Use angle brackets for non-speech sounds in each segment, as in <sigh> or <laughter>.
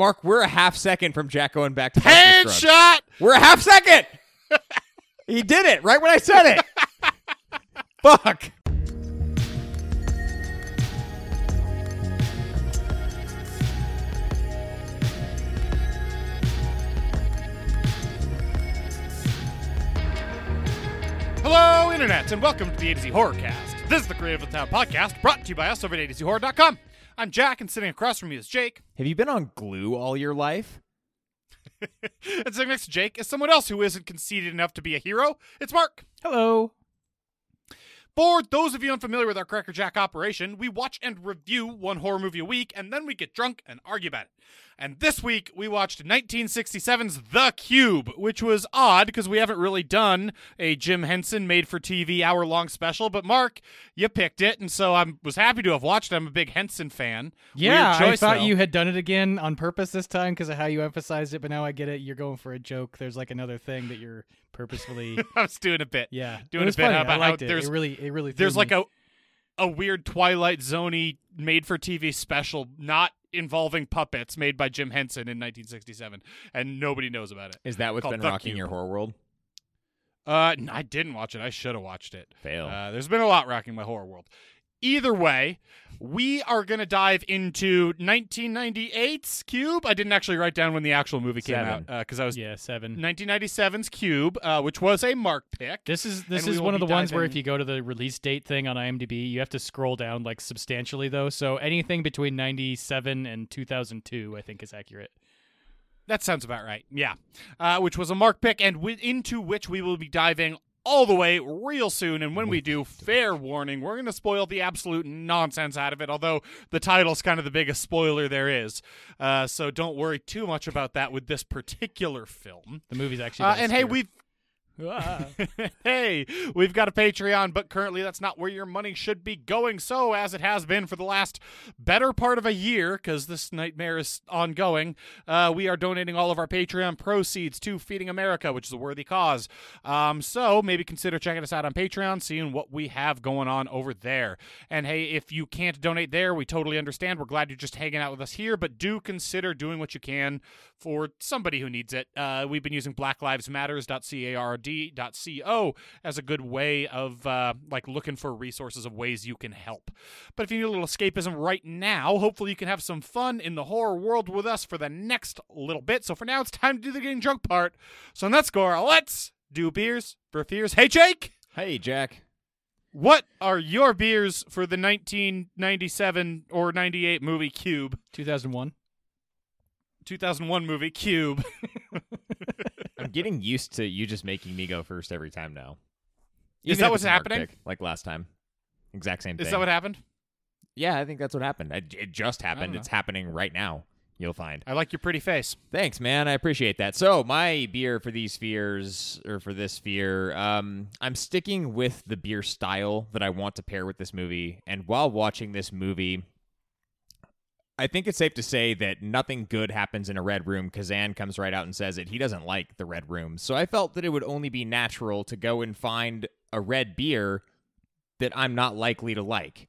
Mark, we're a half second from Jack going back to Scruggs. Headshot. We're a half second. he did it right when I said it. <laughs> Fuck. Hello, Internet, and welcome to the A to Z Horrorcast. This is the Creative of Town podcast brought to you by us over at AtoZHorror.com. I'm Jack, and sitting across from me is Jake. <laughs> Have you been on glue all your life? and sitting next to Jake is someone else who isn't conceited enough to be a hero. It's Mark. Hello. For those of you unfamiliar with our Cracker Jack operation, we watch and review one horror movie a week, and then we get drunk and argue about it. And this week, we watched 1967's The Cube, which was odd because we haven't really done a Jim Henson made for TV hour long special. But Mark, you picked it, and so I was happy to have watched it. I'm a big Henson fan. Yeah, choice, I thought though. you had done it again on purpose this time because of how you emphasized it, but now I get it. You're going for a joke. There's like another thing that you're purposefully. <laughs> I was doing a bit. Yeah, Doing it a was bit funny. about I how liked it. there's- it really, it really. There's threw like a a weird Twilight Zoney made for TV special not involving puppets made by Jim Henson in 1967, and nobody knows about it. Is that what's been The rocking Cube. your horror world? Uh, I didn't watch it. I should have watched it. Fail. Uh, there's been a lot rocking my horror world. Either way, we are going to dive into 1998's Cube. I didn't actually write down when the actual movie came Seven. out because I was yeah seven. 1997's Cube, uh, which was a Mark pick. This is this And is one of the ones where if you go to the release date thing on IMDb, you have to scroll down like substantially though. So anything between 97 and 2002, I think, is accurate. That sounds about right. Yeah. Uh, which was a mark pick, and wi- into which we will be diving all the way real soon. And when we do, fair warning, we're going to spoil the absolute nonsense out of it, although the title's kind of the biggest spoiler there is. Uh, so don't worry too much about that with this particular film. The movie's actually. Uh, and hey, we've. <laughs> Hey, we've got a Patreon, but currently that's not where your money should be going. So, as it has been for the last better part of a year, because this nightmare is ongoing, uh, we are donating all of our Patreon proceeds to Feeding America, which is a worthy cause. Um, so, maybe consider checking us out on Patreon, seeing what we have going on over there. And hey, if you can't donate there, we totally understand. We're glad you're just hanging out with us here, but do consider doing what you can for somebody who needs it. Uh, we've been using blacklivesmatters.carrd.co as a good way of uh, like looking for resources of ways you can help. But if you need a little escapism right now, hopefully you can have some fun in the horror world with us for the next little bit. So for now, it's time to do the getting drunk part. So on that score, let's do beers for fears. Hey, Jake. Hey, Jack. What are your beers for the 1997 or 98 movie Cube? 2001. 2001 movie Cube. I'm getting used to you just making me go first every time now. Is that what's it's a Mark happening? pick, like last time. Exact same thing. Is that what happened? Yeah, I think that's what happened. It, it just happened. It's happening right now. You'll find. I like your pretty face. Thanks, man. I appreciate that. So, my beer for these fears, or for this fear, um, I'm sticking with the beer style that I want to pair with this movie. And while watching this movie, I think it's safe to say that nothing good happens in a red room. Kazan comes right out and says it. He doesn't like the red room. So, I felt that it would only be natural to go and find a red beer that I'm not likely to like.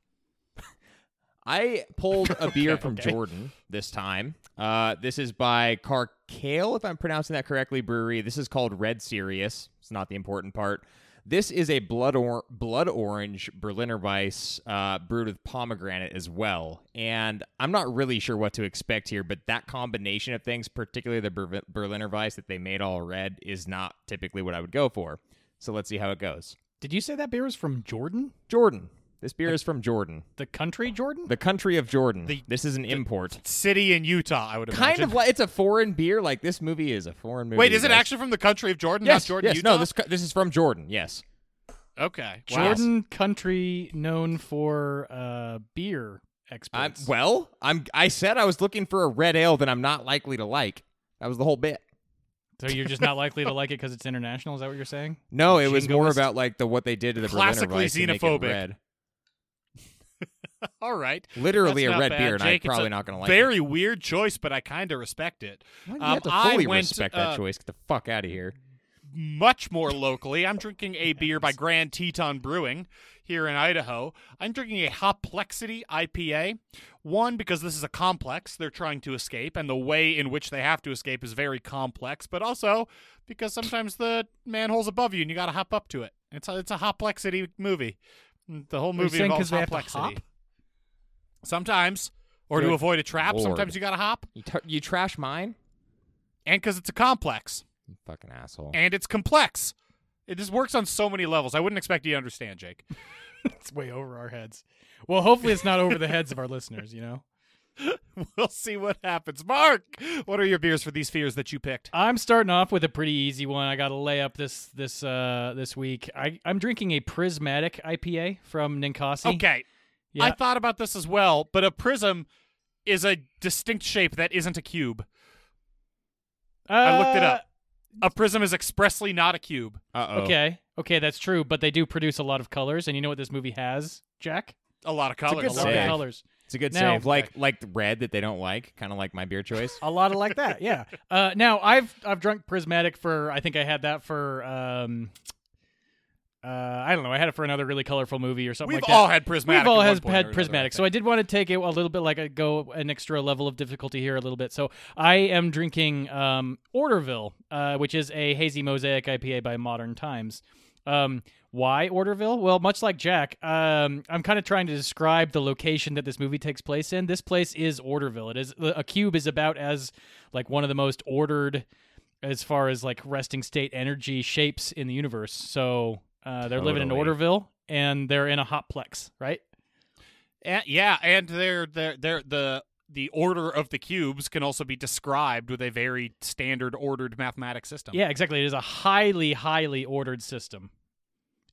<laughs> I pulled a <laughs> beer Okay, from okay. Jordan this time. Uh, this is by Carakale, if I'm pronouncing that correctly, brewery. This is called Red Sirius. It's not the important part. This is a blood or- blood orange Berliner Weiss uh, brewed with pomegranate as well. And I'm not really sure what to expect here, but that combination of things, particularly the Ber- Berliner Weiss that they made all red, is not typically what I would go for. So let's see how it goes. Did you say that beer was from Jordan? Jordan. This beer is from Jordan, The country Jordan? the country of Jordan. The- this is an import. City in Utah, I would imagine. kind of like it's a foreign beer. Like this movie is a foreign movie. Wait, is it actually from the country of Jordan, Yes, not Jordan, yes. Utah? No, this this is from Jordan. Yes. Okay. Wow. Jordan country known for uh, beer I'm, well, I'm. I said I was looking for a red ale that I'm not likely to like. That was the whole bit. so you're just not likely to like it because it's international? Is that what you're saying? No, it was more about like the what they did to the Berliner Classically Weiss to make it xenophobic. Red. <laughs> All right. Literally That's a red bad. beer, and Jake, I'm probably it's a not going to like Very weird choice, but I kind of respect it. it. Why do you um, have to I fully went, respect uh, that choice. Get the fuck out of here. Much more locally, I'm drinking a beer by Grand Teton Brewing here in Idaho. I'm drinking a Hoplexity IPA. One, because this is a complex they're trying to escape, and the way in which they have to escape is very complex, but also because sometimes the manhole's above you and you got to hop up to it. It's a, it's a Hoplexity movie. The whole movie saying involves 'cause they have to Hoplexity. Hop? Sometimes. Or to avoid a trap, Lord. sometimes you got to hop. You, t- you trash mine? And because it's a complex. You fucking asshole. and it's complex. It just works on so many levels. I wouldn't expect you to understand, Jake. <laughs> It's way over our heads. Well, hopefully it's not over the heads of our listeners. You know. <laughs> we'll see what happens. Mark, what are your beers for these fears that you picked? I'm starting off with a pretty easy one. I got to lay up this this uh this week. I I'm drinking a prismatic IPA from Ninkasi. Okay, Yeah. I thought about this as well, but a prism is a distinct shape that isn't a cube. I looked it Uh, up. A prism is expressly not a cube. Uh-oh. Okay. Okay, that's true, but they do produce a lot of colors, and you know what this movie has, Jack? A lot of a colors. good a lot save. of colors. It's a good Now- save. Like like red that they don't like, kind of like my beer choice. A lot of like that, yeah. <laughs> Uh, now I've I've drunk prismatic for I think I had that for um, uh, I don't know. I had it for another really colorful movie or something We've like that. all had prismatic. We've all has one point or had prismatic, so I did want to take it a little bit like a go an extra level of difficulty here a little bit. So I am drinking um, Orderville, uh, which is a hazy mosaic IPA by Modern Times. Um, why Orderville? Well, much like Jack, um, I'm kind of trying to describe the location that this movie takes place in. This place is Orderville. It is a cube is about as like one of the most ordered as far as like resting state energy shapes in the universe. So uh, they're living in Orderville and they're in a hotplex, right? And, yeah, and they're they're they're the the order of the cubes can also be described with a very standard ordered mathematic system. Yeah, exactly. It is a highly, highly ordered system.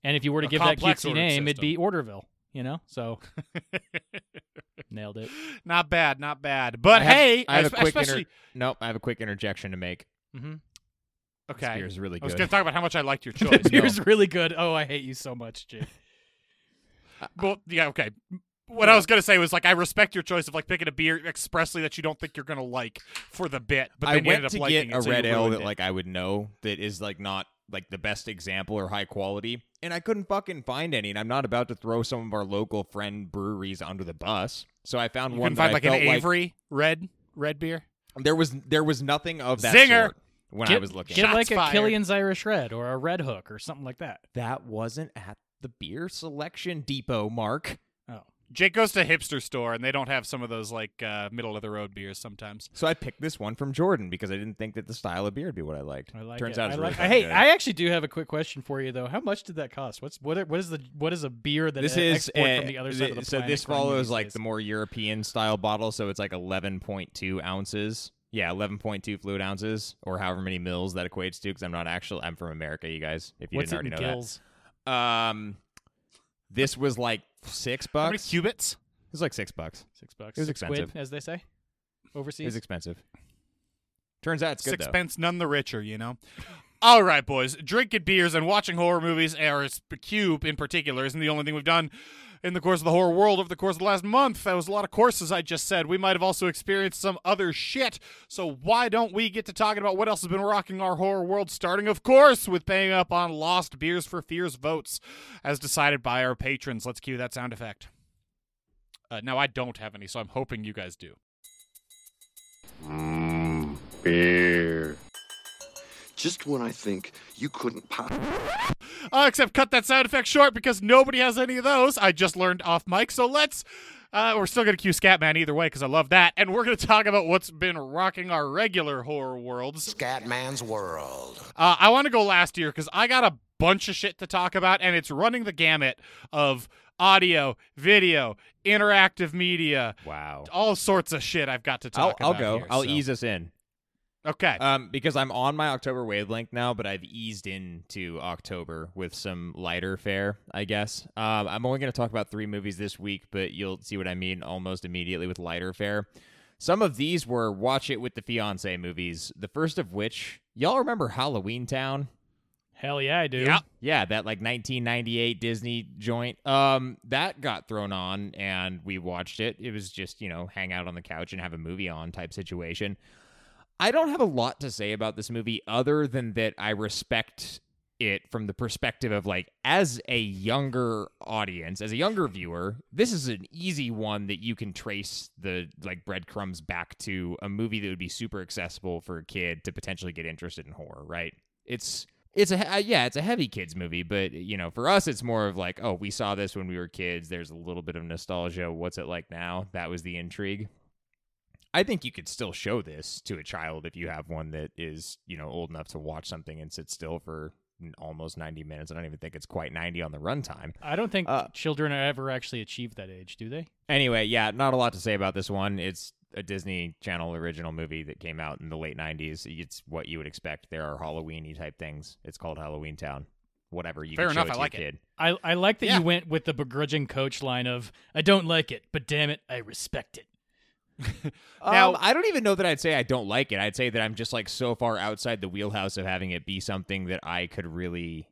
And if you were to A give that complex cutesy ordered name, it'd be Orderville. You know, so <laughs> nailed it. Not bad, not bad. But I have- hey, I have a quick especially inter- nope. I have a quick interjection to make. Mm-hmm. This okay. beer is really good. I was going to talk about how much I liked your <laughs> choice. The beer's really good. Oh, I hate you so much, Jake. Uh, well, yeah, okay. What I was going to say was like I respect your choice of like picking a beer expressly that you don't think you're going to like for the bit, but I you went ended up to liking get a so red ale that it. like I would know that is like not like the best example or high quality, and I couldn't fucking find any. And I'm not about to throw some of our local friend breweries under the bus, so I found you one can that find I like an felt Avery red red beer. There was there was nothing of that Zinger! sort when get, I was looking. Get Shots like a fired. Killian's Irish Red or a Red Hook or something like that. that wasn't at the beer selection depot, Mark. Oh, Jake goes to a hipster store and they don't have some of those like uh, middle of the road beers sometimes. So I picked this one from Jordan because I didn't think that the style of beer would be what I liked. I like Turns it. out it's I really like. fucking hey, good. I actually do have a quick question for you though. How much did that cost? What's what? What is the what is a beer that this is export uh, from the other side of the so planet? this follows like days? the more European style bottle, so it's like 11.2 ounces. Yeah, 11.2 fluid ounces, or however many mils that equates to. Because I'm not actually, I'm from America, you guys. If you What's didn't it already in know gills? that. Um, this was like six How many bucks. cubits? It was like six bucks. Six bucks. It was Six expensive. Quid, as they say, It overseas. was expensive. Turns out it's good though. Sixpence, none the richer, you know. All right, boys. Drinking beers and watching horror movies, or s- Cube in particular, isn't the only thing we've done in the course of the horror world over the course of the last month. That was a lot of courses I just said. We might have also experienced some other shit. So why don't we get to talking about what else has been rocking our horror world? Starting, of course, with paying up on Lost Beers for Fears votes, as decided by our patrons. Let's cue that sound effect. Uh, now I don't have any, so I'm hoping you guys do. Mmm, beer. Just when I think you couldn't pop. Uh, except cut that sound effect short because nobody has any of those. I just learned off mic. So let's. Uh, we're still going to cue Scatman either way because I love that. And we're going to talk about what's been rocking our regular horror worlds. Scatman's World. Uh, I want to go last year because I got a bunch of shit to talk about, and it's running the gamut of audio, video, interactive media, Wow. all sorts of shit I've got to I'll, talk I'll go. here, I'll so- ease us in. Okay. Um, because I'm on my October wavelength now, but I've eased into October with some lighter fare, I guess. Um, I'm only going to talk about three movies this week, but you'll see what I mean almost immediately with lighter fare. Some of these were Watch It with the Fiance movies. The first of which, y'all remember Halloween Town? Hell yeah, I do. Yeah. Yeah, that like 1998 Disney joint. Um, that got thrown on, and we watched it. It was just you know hang out on the couch and have a movie on type situation. I don't have a lot to say about this movie other than that I respect it from the perspective of like as a younger audience, as a younger viewer, this is an easy one that you can trace the like breadcrumbs back to a movie that would be super accessible for a kid to potentially get interested in horror, right? It's it's a uh, yeah, it's a heavy kids movie, but you know, for us it's more of like, oh, we saw this when we were kids. There's a little bit of nostalgia. What's it like now? That was the intrigue. I think you could still show this to a child if you have one that is, you know, old enough to watch something and sit still for almost 90 minutes. I don't even think it's quite 90 on the runtime. I don't think Uh, children ever actually achieve that age, do they? Anyway, yeah, not a lot to say about this one. It's a Disney Channel original movie that came out in the late 90s. It's what you would expect. There are Halloweeny type things. It's called Halloween Town. Whatever. You Fair can show enough, it to I like your it. kid. I I like that Yeah. you went with the begrudging coach line of I don't like it, but damn it, I respect it. <laughs> Now- um, I don't even know that I'd say I don't like it. I'd say that I'm just like so far outside the wheelhouse of having it be something that I could really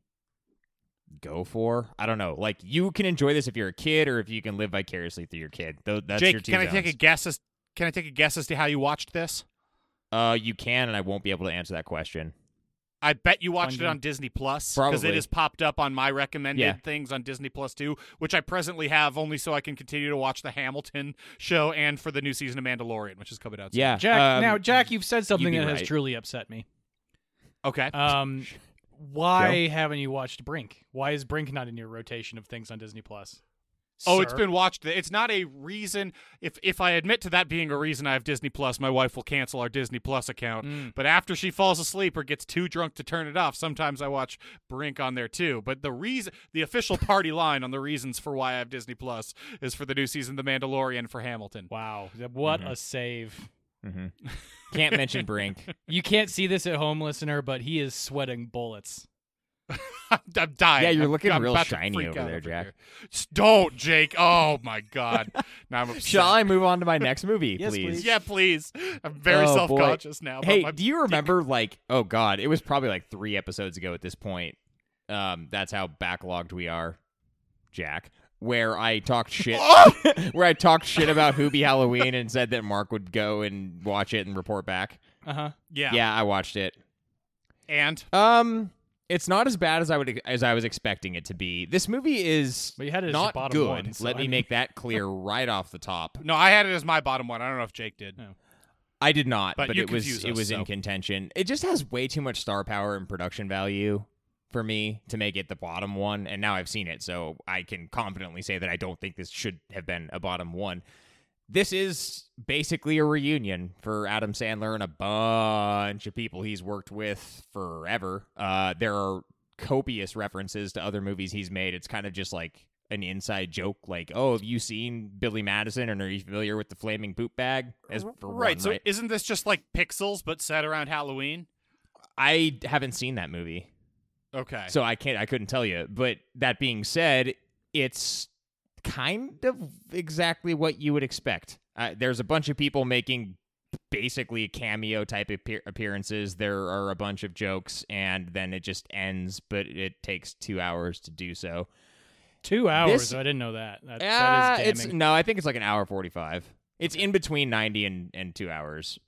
go for. I don't know. Like you can enjoy this if you're a kid, or if you can live vicariously through your kid. Tho- that's your Jake, two can I take a guess as can I take a guess as to how you watched this? Uh, you can, and I won't be able to answer that question. I bet you watched it on. Disney Plus because it has popped up on my recommended Yeah. things on Disney Plus too, which I presently have only so I can continue to watch the Hamilton show and for the new season of Mandalorian, which is coming out. soon. Yeah, Jack, um, now Jack, you've said something be that has truly upset me. Okay. Um, <laughs> why haven't you watched Brink? Why is Brink not in your rotation of things on Disney Plus? Oh, it's been watched. It's not a reason. If if I admit to that being a reason I have Disney Plus, my wife will cancel our Disney Plus account. Mm. But after she falls asleep or gets too drunk to turn it off, sometimes I watch Brink on there too. But the reason, the official party <laughs> line on the reasons for why I have Disney Plus is for the new season, of The Mandalorian for Hamilton. Wow, what Mhm. a save! hmm <laughs> Can't mention Brink. You can't see this at home, listener, but he is sweating bullets. <laughs> I'm dying. Yeah, you're looking I'm real about to shiny over out there, Jack. here. Don't, Jake. Oh my God. <laughs> Now I'm upset. Shall I move on to my next movie, Yes, please? please. Yeah, please. I'm very Oh, self-conscious now. Hey, do you remember like oh god, it was probably like 3 episodes ago at this point. Um that's how backlogged we are, Jack. Where I talked shit <laughs> where I talked shit about Hubie Halloween and said that Mark would go and watch it and report back. Uh huh. Yeah. Yeah, I watched it. And Um it's not as bad as I would as I was expecting it to be. This movie is But you had it as not bottom good. one, so Let I me mean- make that <laughs> clear right off the top. no, I had it as my bottom one. I don't know if Jake did. No. I did not, But but, it was confuse it us, was in contention. It just has way too much star power and production value for me to make it the bottom one. And now I've seen it, so I can confidently say that I don't think this should have been a bottom one. This is basically a reunion for Adam Sandler and a bunch of people he's worked with forever. Uh, there are copious references to other movies he's made. It's kind of just like an inside joke, like, "Oh, have you seen Billy Madison, and are you familiar with the flaming poop bag?" As for right. one, so right? isn't this just like Pixels but set around Halloween? I haven't seen that movie, Okay. so I can't. I couldn't tell you. But that being said, it's kind of exactly what you would expect. Uh, there's a bunch of people making basically cameo type appear- appearances. There are a bunch of jokes, and then it just ends. But it takes two hours to do so. Two hours. This- I didn't know that. That, Uh, that is it's no, I think it's like an hour forty-five. It's in between ninety and, and two hours.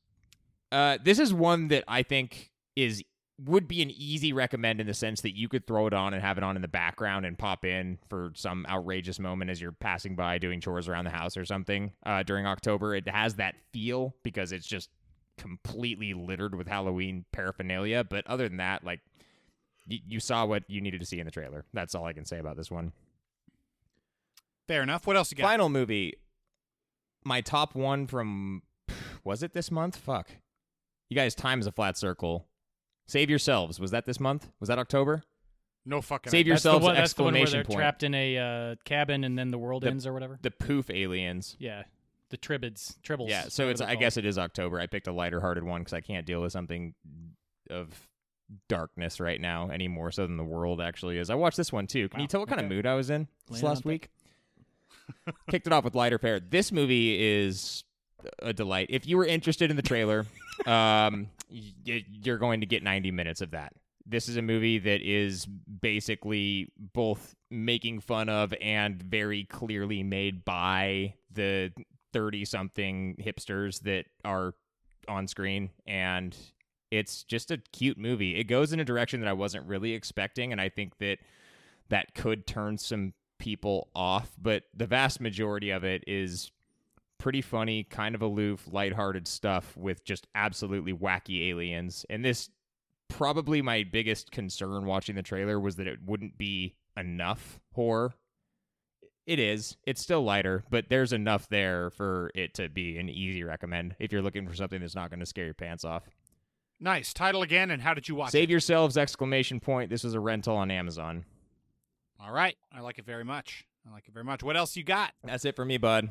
Uh, this is one that I think is would be an easy recommend in the sense that you could throw it on and have it on in the background and pop in for some outrageous moment as you're passing by doing chores around the house or something uh, during October. It has that feel because it's just completely littered with Halloween paraphernalia. But other than that, like y- you saw what you needed to see in the trailer. That's all I can say about this one. Fair enough. What else you got? Final movie. My top one from <sighs> was it this month? Fuck. You guys, time is a flat circle. Save yourselves. Was that this month? Was that October? No fucking. Save idea. That's the yourselves! one, that's the one where exclamation they're point. trapped in a uh, cabin and then the world The- ends or whatever. The poof aliens. Yeah, the tribids, tribbles. Yeah. So it's. I called. guess it is October. I picked a lighter-hearted one because I can't deal with something of darkness right now any more so than the world actually is. I watched this one too. Can you tell what kind of mood I was in this last week? <laughs> Kicked it off with lighter fare. This movie is a delight. If you were interested in the trailer, <laughs> um, you're going to get 90 minutes of that. This is a movie that is basically both making fun of and very clearly made by the 30 something hipsters that are on screen and it's just a cute movie. It goes in a direction that I wasn't really expecting, and I think that that could turn some people off. But the vast majority of it is pretty funny, kind of aloof, lighthearted stuff with just absolutely wacky aliens. And this probably my biggest concern watching the trailer was that it wouldn't be enough horror. It is. It's still lighter, but there's enough there for it to be an easy recommend if you're looking for something that's not going to scare your pants off. Nice title again, and how did you watch Save it? yourselves! Exclamation point! This was a rental on Amazon. All right, I like it very much. I like it very much. What else you got? That's it for me, bud.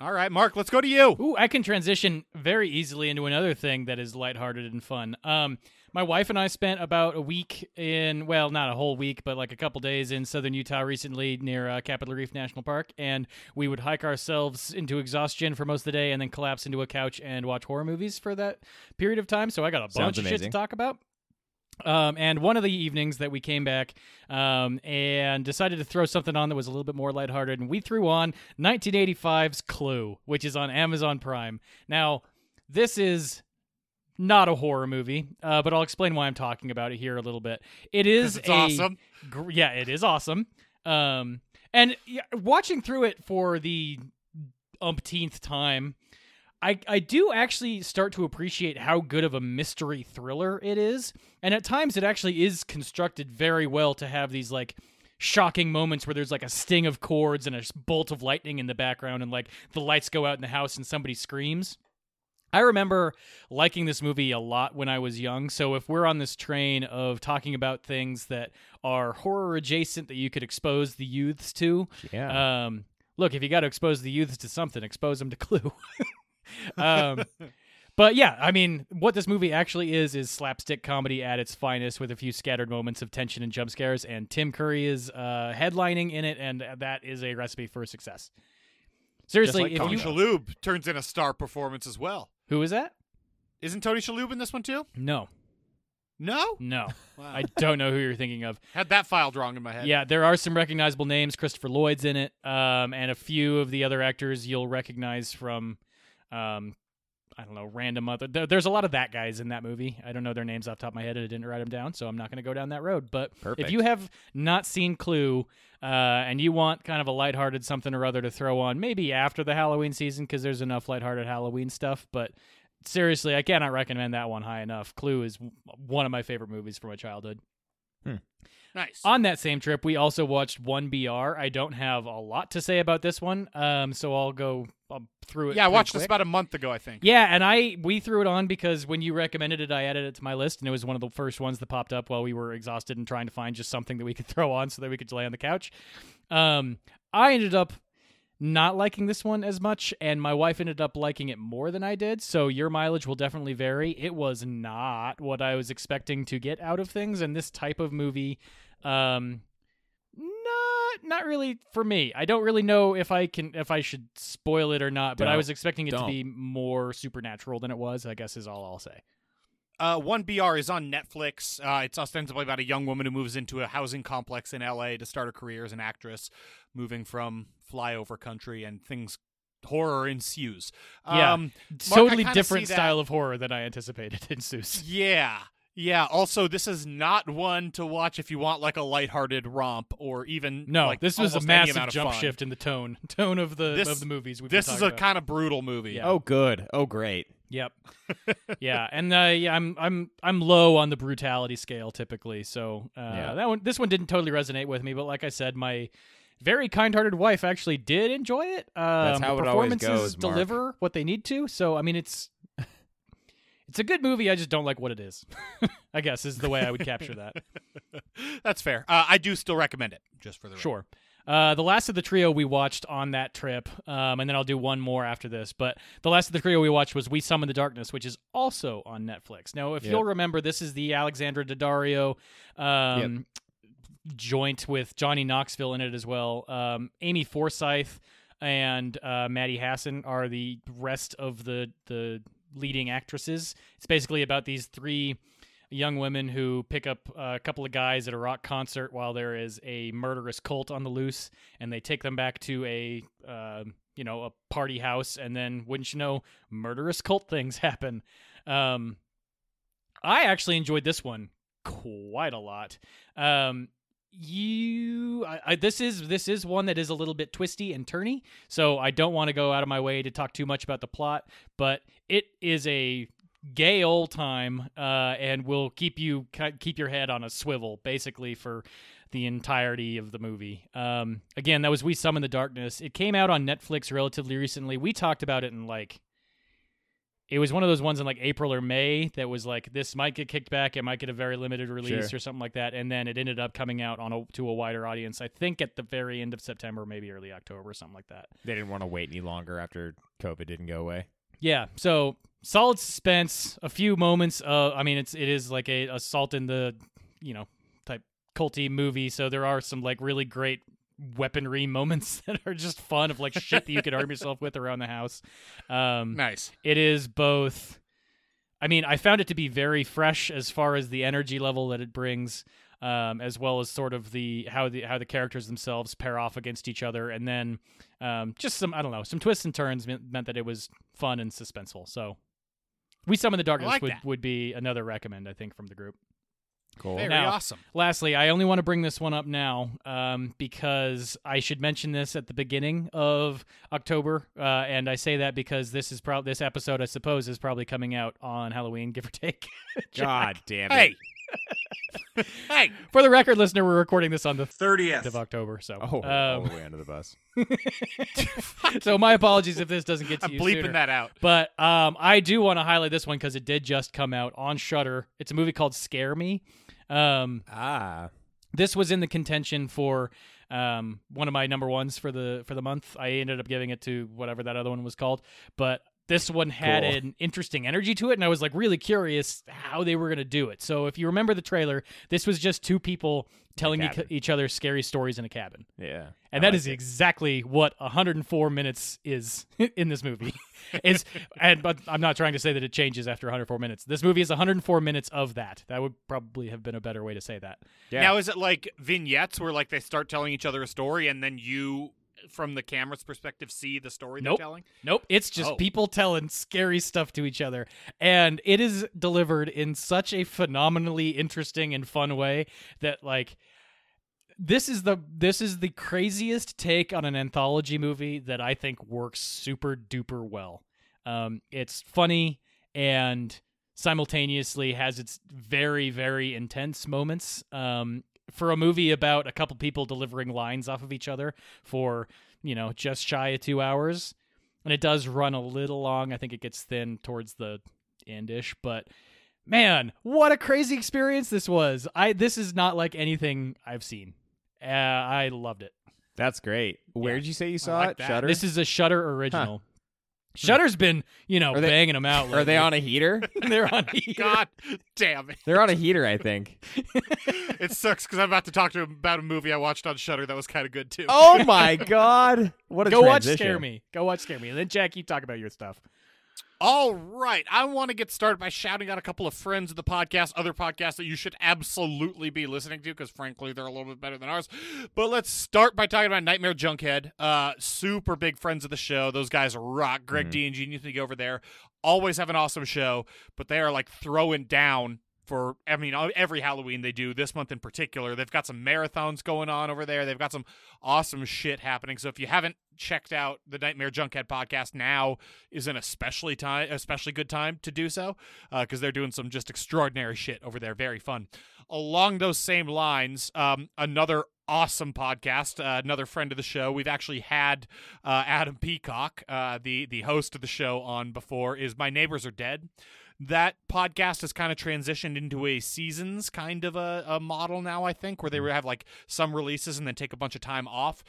All right, Mark, let's go to you. Ooh, I can transition very easily into another thing that is lighthearted and fun. Um, my wife and I spent about a week in, well, not a whole week, but like a couple days in southern Utah recently near uh, Capitol Reef National Park, and we would hike ourselves into exhaustion for most of the day, and then collapse into a couch and watch horror movies for that period of time. So I got a bunch Sounds of shit to talk about. Um, and one of the evenings that we came back um, and decided to throw something on that was a little bit more lighthearted, and we threw on 1985's Clue, which is on Amazon Prime. Now, this is not a horror movie, uh, but I'll explain why I'm talking about it here a little bit. It is a- awesome. gr- yeah, it is awesome. Um, and yeah, watching through it for the umpteenth time, I I do actually start to appreciate how good of a mystery thriller it is, and at times it actually is constructed very well to have these like shocking moments where there's like a sting of chords and a bolt of lightning in the background and like the lights go out in the house and somebody screams. I remember liking this movie a lot when I was young. So if we're on this train of talking about things that are horror adjacent that you could expose the youths to, Yeah. um, look, if you got to expose the youths to something, expose them to Clue. <laughs> um, <laughs> but yeah, I mean, what this movie actually is is slapstick comedy at its finest, with a few scattered moments of tension and jump scares. And Tim Curry is uh, headlining in it, and that is a recipe for success. Seriously, like if Tony you Shalhoub turns in a star performance as well. who is that? Isn't Tony Shalhoub in this one too? No, No, no, Wow. I don't know who you're thinking of. had that filed wrong in my head. Yeah, there are some recognizable names. Christopher Lloyd's in it, um, and a few of the other actors you'll recognize from, um, I don't know, random other. There, there's a lot of that guys in that movie. I don't know their names off the top of my head, and I didn't write them down, so I'm not going to go down that road. But if you have not seen Clue, uh, and you want kind of a lighthearted something or other to throw on, maybe after the Halloween season, because there's enough lighthearted Halloween stuff, but. Seriously, I cannot recommend that one high enough. Clue is one of my favorite movies from my childhood. nice. On that same trip, we also watched 1BR. I don't have a lot to say about this one, um, so I'll go um, through it. yeah, I pretty watched this about a month ago, I think. Yeah, and I we threw it on because when you recommended it, I added it to my list, and it was one of the first ones that popped up while we were exhausted and trying to find just something that we could <laughs> throw on so that we could lay on the couch. Um, I ended up not liking this one as much, and my wife ended up liking it more than I did. So your mileage will definitely vary. It was not what I was expecting to get out of things, and this type of movie, um, not not really for me. I don't really know if I can if I should spoil it or not, but I Don't. was expecting it to Don't. be more supernatural than it was. I guess is all I'll say. Uh, One BR is on Netflix. Uh, it's ostensibly about a young woman who moves into a housing complex in LA to start a career as an actress, moving from flyover country, and things horror ensues. Yeah. Um, Mark, totally different style of horror than I anticipated <laughs> in Seuss. Yeah. Yeah. Also, this is not one to watch if you want like a lighthearted romp or even No, like, this was a massive jump fun. shift in the tone <laughs> tone of the This- of the movies. We've This been is a about. kind of brutal movie. Yeah. Oh, good. Oh, great. Yep. <laughs> yeah, and uh, yeah, I'm I'm I'm low on the brutality scale typically, so uh, Yeah. that one this one didn't totally resonate with me. But like I said, my very kind-hearted wife actually did enjoy it. Um, how the it always performances goes, Mark. deliver what they need to. So I mean, it's it's a good movie. I just don't like what it is. <laughs> I guess is the way I would capture that. <laughs> That's fair. Uh, I do still recommend it, just for the record. Sure. Uh, the last of the trio we watched on that trip, um, and then I'll do one more after this. But the last of the trio we watched was We Summon the Darkness, which is also on Netflix. Now, if Yep. you'll remember, this is the Alexandra Daddario um, joint with Johnny Knoxville in it as well. Um, Amy Forsyth and uh, Maddie Hasson are the rest of the the leading actresses. It's basically about these three young women who pick up a couple of guys at a rock concert while there is a murderous cult on the loose, and they take them back to a uh, you know a party house, and then wouldn't you know, murderous cult things <laughs> happen. Um, I actually enjoyed this one quite a lot. Um, you, I, I, this is this is one that is a little bit twisty and turny, so I don't want to go out of my way to talk too much about the plot. But it is a gay old time, uh, and will keep you keep your head on a swivel, basically for the entirety of the movie. Um, again, that was We Summon the Darkness. It came out on Netflix relatively recently. We talked about it in like it was one of those ones in like April or May that was like this might get kicked back, it might get a very limited release Sure. or something like that, and then it ended up coming out on a, to a wider audience. I think at the very end of September, maybe early October, something like that. They didn't want to wait any longer after COVID didn't go away. Yeah, so solid suspense, a few moments. Uh, I mean, it's it is like a assault in the you know type culty movie, so there are some like really great weaponry <laughs> moments that are just fun of like shit that you could arm yourself with around the house. Um, Nice. it is both i mean i found it to be very fresh as far as the energy level that it brings um, as well as sort of the how the how the characters themselves pair off against each other and then um, just some i don't know some twists and turns meant, meant that it was fun and suspenseful so we summon the darkness like would, that. would be another recommend i think from the group Cool. Very Now- awesome. Lastly, I only want to bring this one up now um, because I should mention this at the beginning of October, uh, and I say that because this is probably this episode, I suppose, is probably coming out on Halloween, <laughs> give or take. God damn it. Hey. Hey. For the record, listener, we're recording this on the 30th. of October, so Oh, all um, the way under the bus. <laughs> <laughs> so my apologies if this doesn't get to you. I'm you bleeping sooner. that out. But um, I do want to highlight this one because it did just come out on Shudder. It's a movie called Scare Me. Um, Ah. this was in the contention for um, one of my number ones for the for the month. I ended up giving it to whatever that other one was called, but this one had Cool. an interesting energy to it, and I was like really curious how they were going to do it. So if you remember the trailer, this was just two people telling each, each other scary stories in a cabin. Yeah. And I that is like it. exactly what 104 minutes is <laughs> in this movie. is and but I'm not trying to say that it changes after 104 minutes. This movie is 104 minutes of that. That would probably have been a better way to say that. Yeah. Now, is it like vignettes where like they start telling each other a story and then you, from the camera's perspective, see the story Nope. they're telling? Nope, it's just Oh. people telling scary stuff to each other. And it is delivered in such a phenomenally interesting and fun way that like this is the this is the craziest take on an anthology movie that I think works super duper well. Um, it's funny and simultaneously has its very very intense moments. Um, for a movie about a couple people delivering lines off of each other for you know just shy of two hours, and it does run a little long. I think it gets thin towards the endish, but man, what a crazy experience this was. I this is not like anything I've seen. Uh, I loved it. That's great. Where did you say you saw like it? that. Shudder. This is a Shudder original. Hmm. Shudder's been, you know, they- banging them out. <laughs> Are they on a heater? <laughs> They're on. here. God damn it. They're on a heater, I think. <laughs> it sucks because I'm about to talk to him about a movie I watched on Shudder that was kind of good too. Oh my god! What a Go watch. Scare Me. Go watch Scare Me, and then Jack, you talk about your stuff. All right. I want to get started by shouting out a couple of friends of the podcast, other podcasts that you should absolutely be listening to because, frankly, they're a little bit better than ours. But let's start by talking about Nightmare Junkhead. Uh, super big friends of the show. Those guys rock. Greg D and Genius me over there. Always have an awesome show, but they are like throwing down for I mean every Halloween they do this month in particular. They've got some marathons going on over there. They've got some awesome shit happening. So if you haven't checked out the Nightmare Junkhead podcast, now is an especially time especially good time to do so because they're doing some just extraordinary shit over there. Very fun. Along those same lines, um, another awesome podcast. Uh, another friend of the show. We've actually had uh, Adam Peacock, uh, the the host of the show, on before. Is my neighbors are dead. That podcast has kind of transitioned into a seasons kind of a, a model now. I think where they mm-hmm. have like some releases and then take a bunch of time off.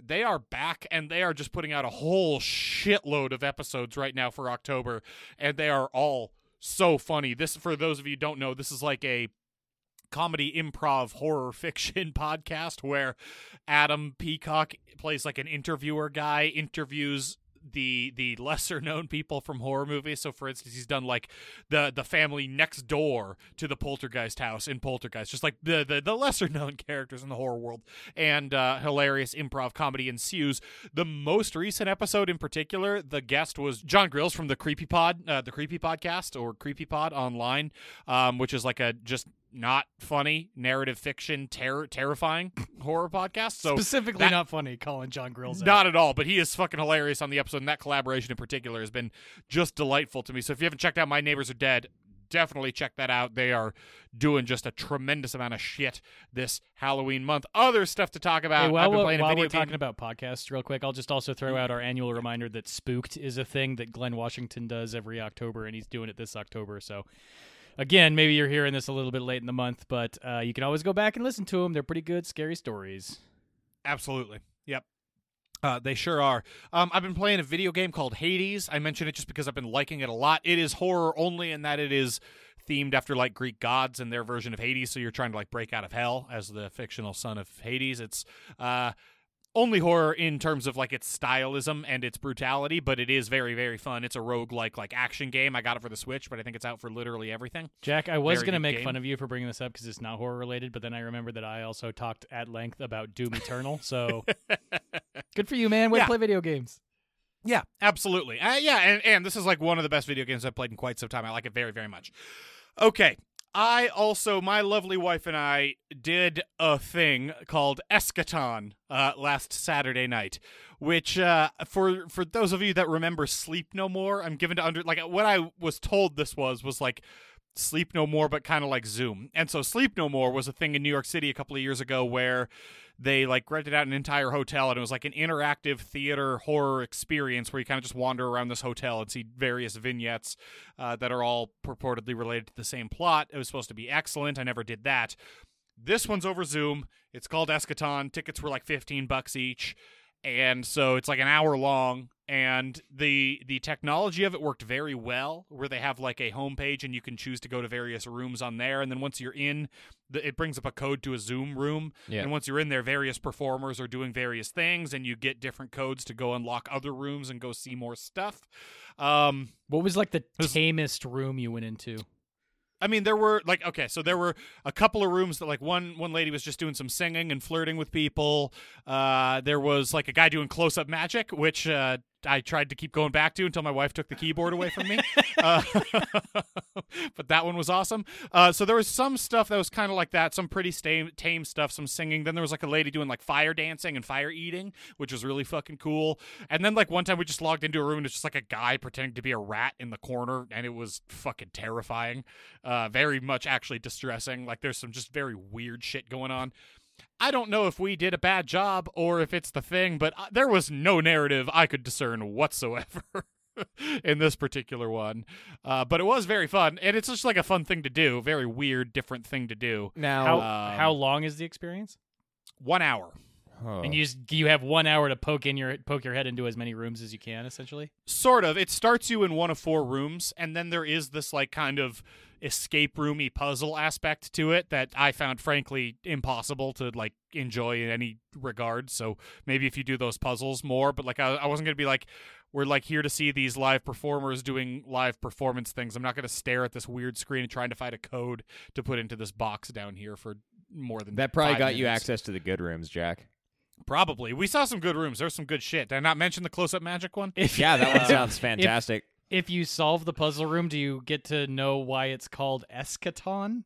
They are back and they are just putting out a whole shitload of episodes right now for October, and they are all so funny. This, for those of you who don't know, this is like a comedy improv horror <laughs> fiction podcast where Adam Peacock plays like an interviewer guy, interviews the the lesser known people from horror movies. So, for instance, he's done like the the family next door to the Poltergeist house in Poltergeist, just like the the, the lesser <laughs> known characters in the horror world. And uh, hilarious improv comedy ensues. The most recent episode, in particular, the guest was Jon Grilz from the Creepy Pod, uh, the Creepy Podcast or Creepy Pod online, um, which is like a just not funny narrative fiction terror terrifying <laughs> horror podcast so Specifically that- not funny calling Jon Grilz out. not at all, but he is fucking hilarious on the episode, and that collaboration in particular has been just delightful to me. So if you haven't checked out My Neighbors Are Dead, definitely check that out. They are doing just a tremendous amount of shit this Halloween month. Other stuff to talk about. Hey, while, I've been we're- playing a while video we're game. talking about podcasts real quick, I'll just also throw mm. out our annual reminder that Spooked is a thing that Glynn Washington does every October, and he's doing it this October. So, again, maybe you're hearing this a little bit late in the month, but uh, you can always go back and listen to them. They're pretty good, scary stories. Absolutely. Yep. Uh, they sure are. Um, I've been playing a video game called Hades. I mention it just because I've been liking it a lot. It is horror only in that it is themed after like Greek gods and their version of Hades. So you're trying to like break out of hell as the fictional son of Hades. It's uh, only horror in terms of like its stylism and its brutality, but it is very very fun. It's a rogue like like action game. I got it for the Switch, but I think it's out for literally everything. Jack, I was going to make game. fun of you for bringing this up because it's not horror related, but then I remembered that I also talked at length about Doom Eternal. <laughs> So, good for you, man. Way Yeah. to play video games. Yeah, absolutely. Uh, yeah, and, and this is like one of the best video games I've played in quite some time. I like it very, very much. Okay. I also, my lovely wife and I did a thing called Eschaton uh, last Saturday night, which uh, for for those of you that remember Sleep No More, I'm given to under like what I was told this was was like Sleep No More, but kind of like Zoom. And so Sleep No More was a thing in New York City a couple of years ago where they like rented out an entire hotel and it was like an interactive theater horror experience where you kind of just wander around this hotel and see various vignettes uh, that are all purportedly related to the same plot. It was supposed to be excellent. I never did that. This one's over Zoom. It's called Eschaton. Tickets were like 15 bucks each. And so it's like an hour long and the the technology of it worked very well where they have like a homepage and you can choose to go to various rooms on there and then once you're in the, it brings up a code to a zoom room Yeah. and once you're in there various performers are doing various things and you get different codes to go unlock other rooms and go see more stuff um What was like the was- tamest room you went into? I mean, there were like okay, so there were a couple of rooms that like one one lady was just doing some singing and flirting with people. Uh, there was like a guy doing close up magic, which uh, I tried to keep going back to until my wife took the keyboard away from me. <laughs> uh, <laughs> but that one was awesome. Uh, so there was some stuff that was kind of like that, some pretty tame, tame stuff, some singing. Then there was like a lady doing like fire dancing and fire eating, which was really fucking cool. And then like one time we just logged into a room and it's just like a guy pretending to be a rat in the corner, and it was fucking terrifying. Uh, very much actually distressing. Like there's some just very weird shit going on. I don't know if we did a bad job or if it's the thing, but uh, there was no narrative I could discern whatsoever <laughs> in this particular one. Uh, but it was very fun, and it's just like a fun thing to do. Very weird, different thing to do. Now, How um, how long is the experience? One hour. Oh. And you just, you have one hour to poke in your poke your head into as many rooms as you can, essentially. Sort of. It starts you in one of four rooms, and then there is this like kind of escape roomy puzzle aspect to it that I found frankly impossible to like enjoy in any regard. So maybe if you do those puzzles more, but like I, I wasn't gonna be like we're like here to see these live performers doing live performance things. I'm not gonna stare at this weird screen and trying to find a code to put into this box down here for more than that probably five got you access to the good rooms, Jack. Probably. We saw some good rooms. There's some good shit. Did I not mention the close up magic one? Yeah, that one <laughs> sounds fantastic. If you solve the puzzle room, do you get to know why it's called Eschaton?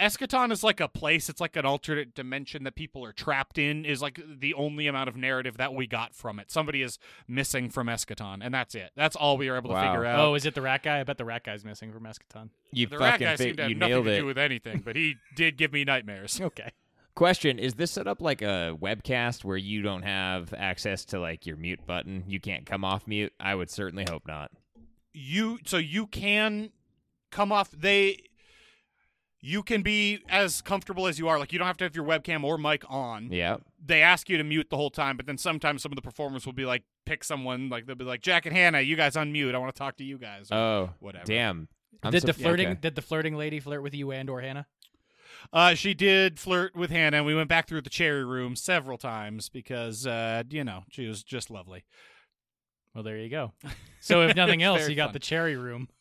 Eschaton is like a place. It's like an alternate dimension that people are trapped in. Is like the only amount of narrative that we got from it. Somebody is missing from Eschaton, and that's it. That's all we were able to figure oh, out. Oh, is it the rat guy? I bet the rat guy's missing from Eschaton. You the rat fucking guy fi- seemed to have you nothing nailed to it. do with anything, but he <laughs> did give me nightmares. Okay. Question: Is this set up like a webcast where you don't have access to like your mute button? You can't come off mute. I would certainly hope not. You so you can come off. They you can be as comfortable as you are. Like you don't have to have your webcam or mic on. Yeah. they ask you to mute the whole time, but then sometimes some of the performers will be like, pick someone, like they'll be like, Jack and Hannah, you guys unmute. I want to talk to you guys. or Oh, whatever. damn. I'm did so- the flirting okay. did the flirting lady flirt with you and or Hannah? Uh, she did flirt with Hannah, and we went back through the cherry room several times because, uh, you know, she was just lovely. Well, there you go. <laughs> So if nothing else, you got fun. the cherry room. <laughs>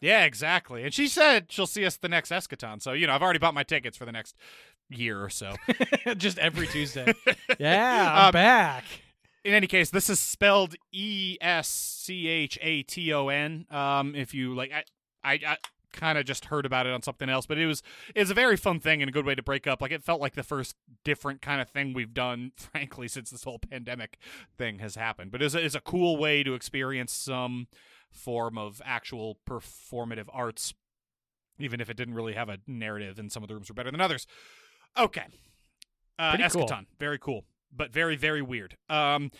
Yeah, exactly. And she said she'll see us the next Eschaton. So, you know, I've already bought my tickets for the next year or so. <laughs> Just every Tuesday. yeah, I'm Um, back. In any case, this is spelled E S C H A T O N. Um, if you like, I, I, I kind of just heard about it on something else, but it was it's a very fun thing and a good way to break up. Like it felt like the first different kind of thing we've done, <laughs> frankly, since this whole pandemic thing has happened. But it's a, it's a cool way to experience some form of actual performative arts, even if it didn't really have a narrative, and some of the rooms were better than others. Okay, uh, Pretty cool. Eschaton, very cool, but very very weird. Um,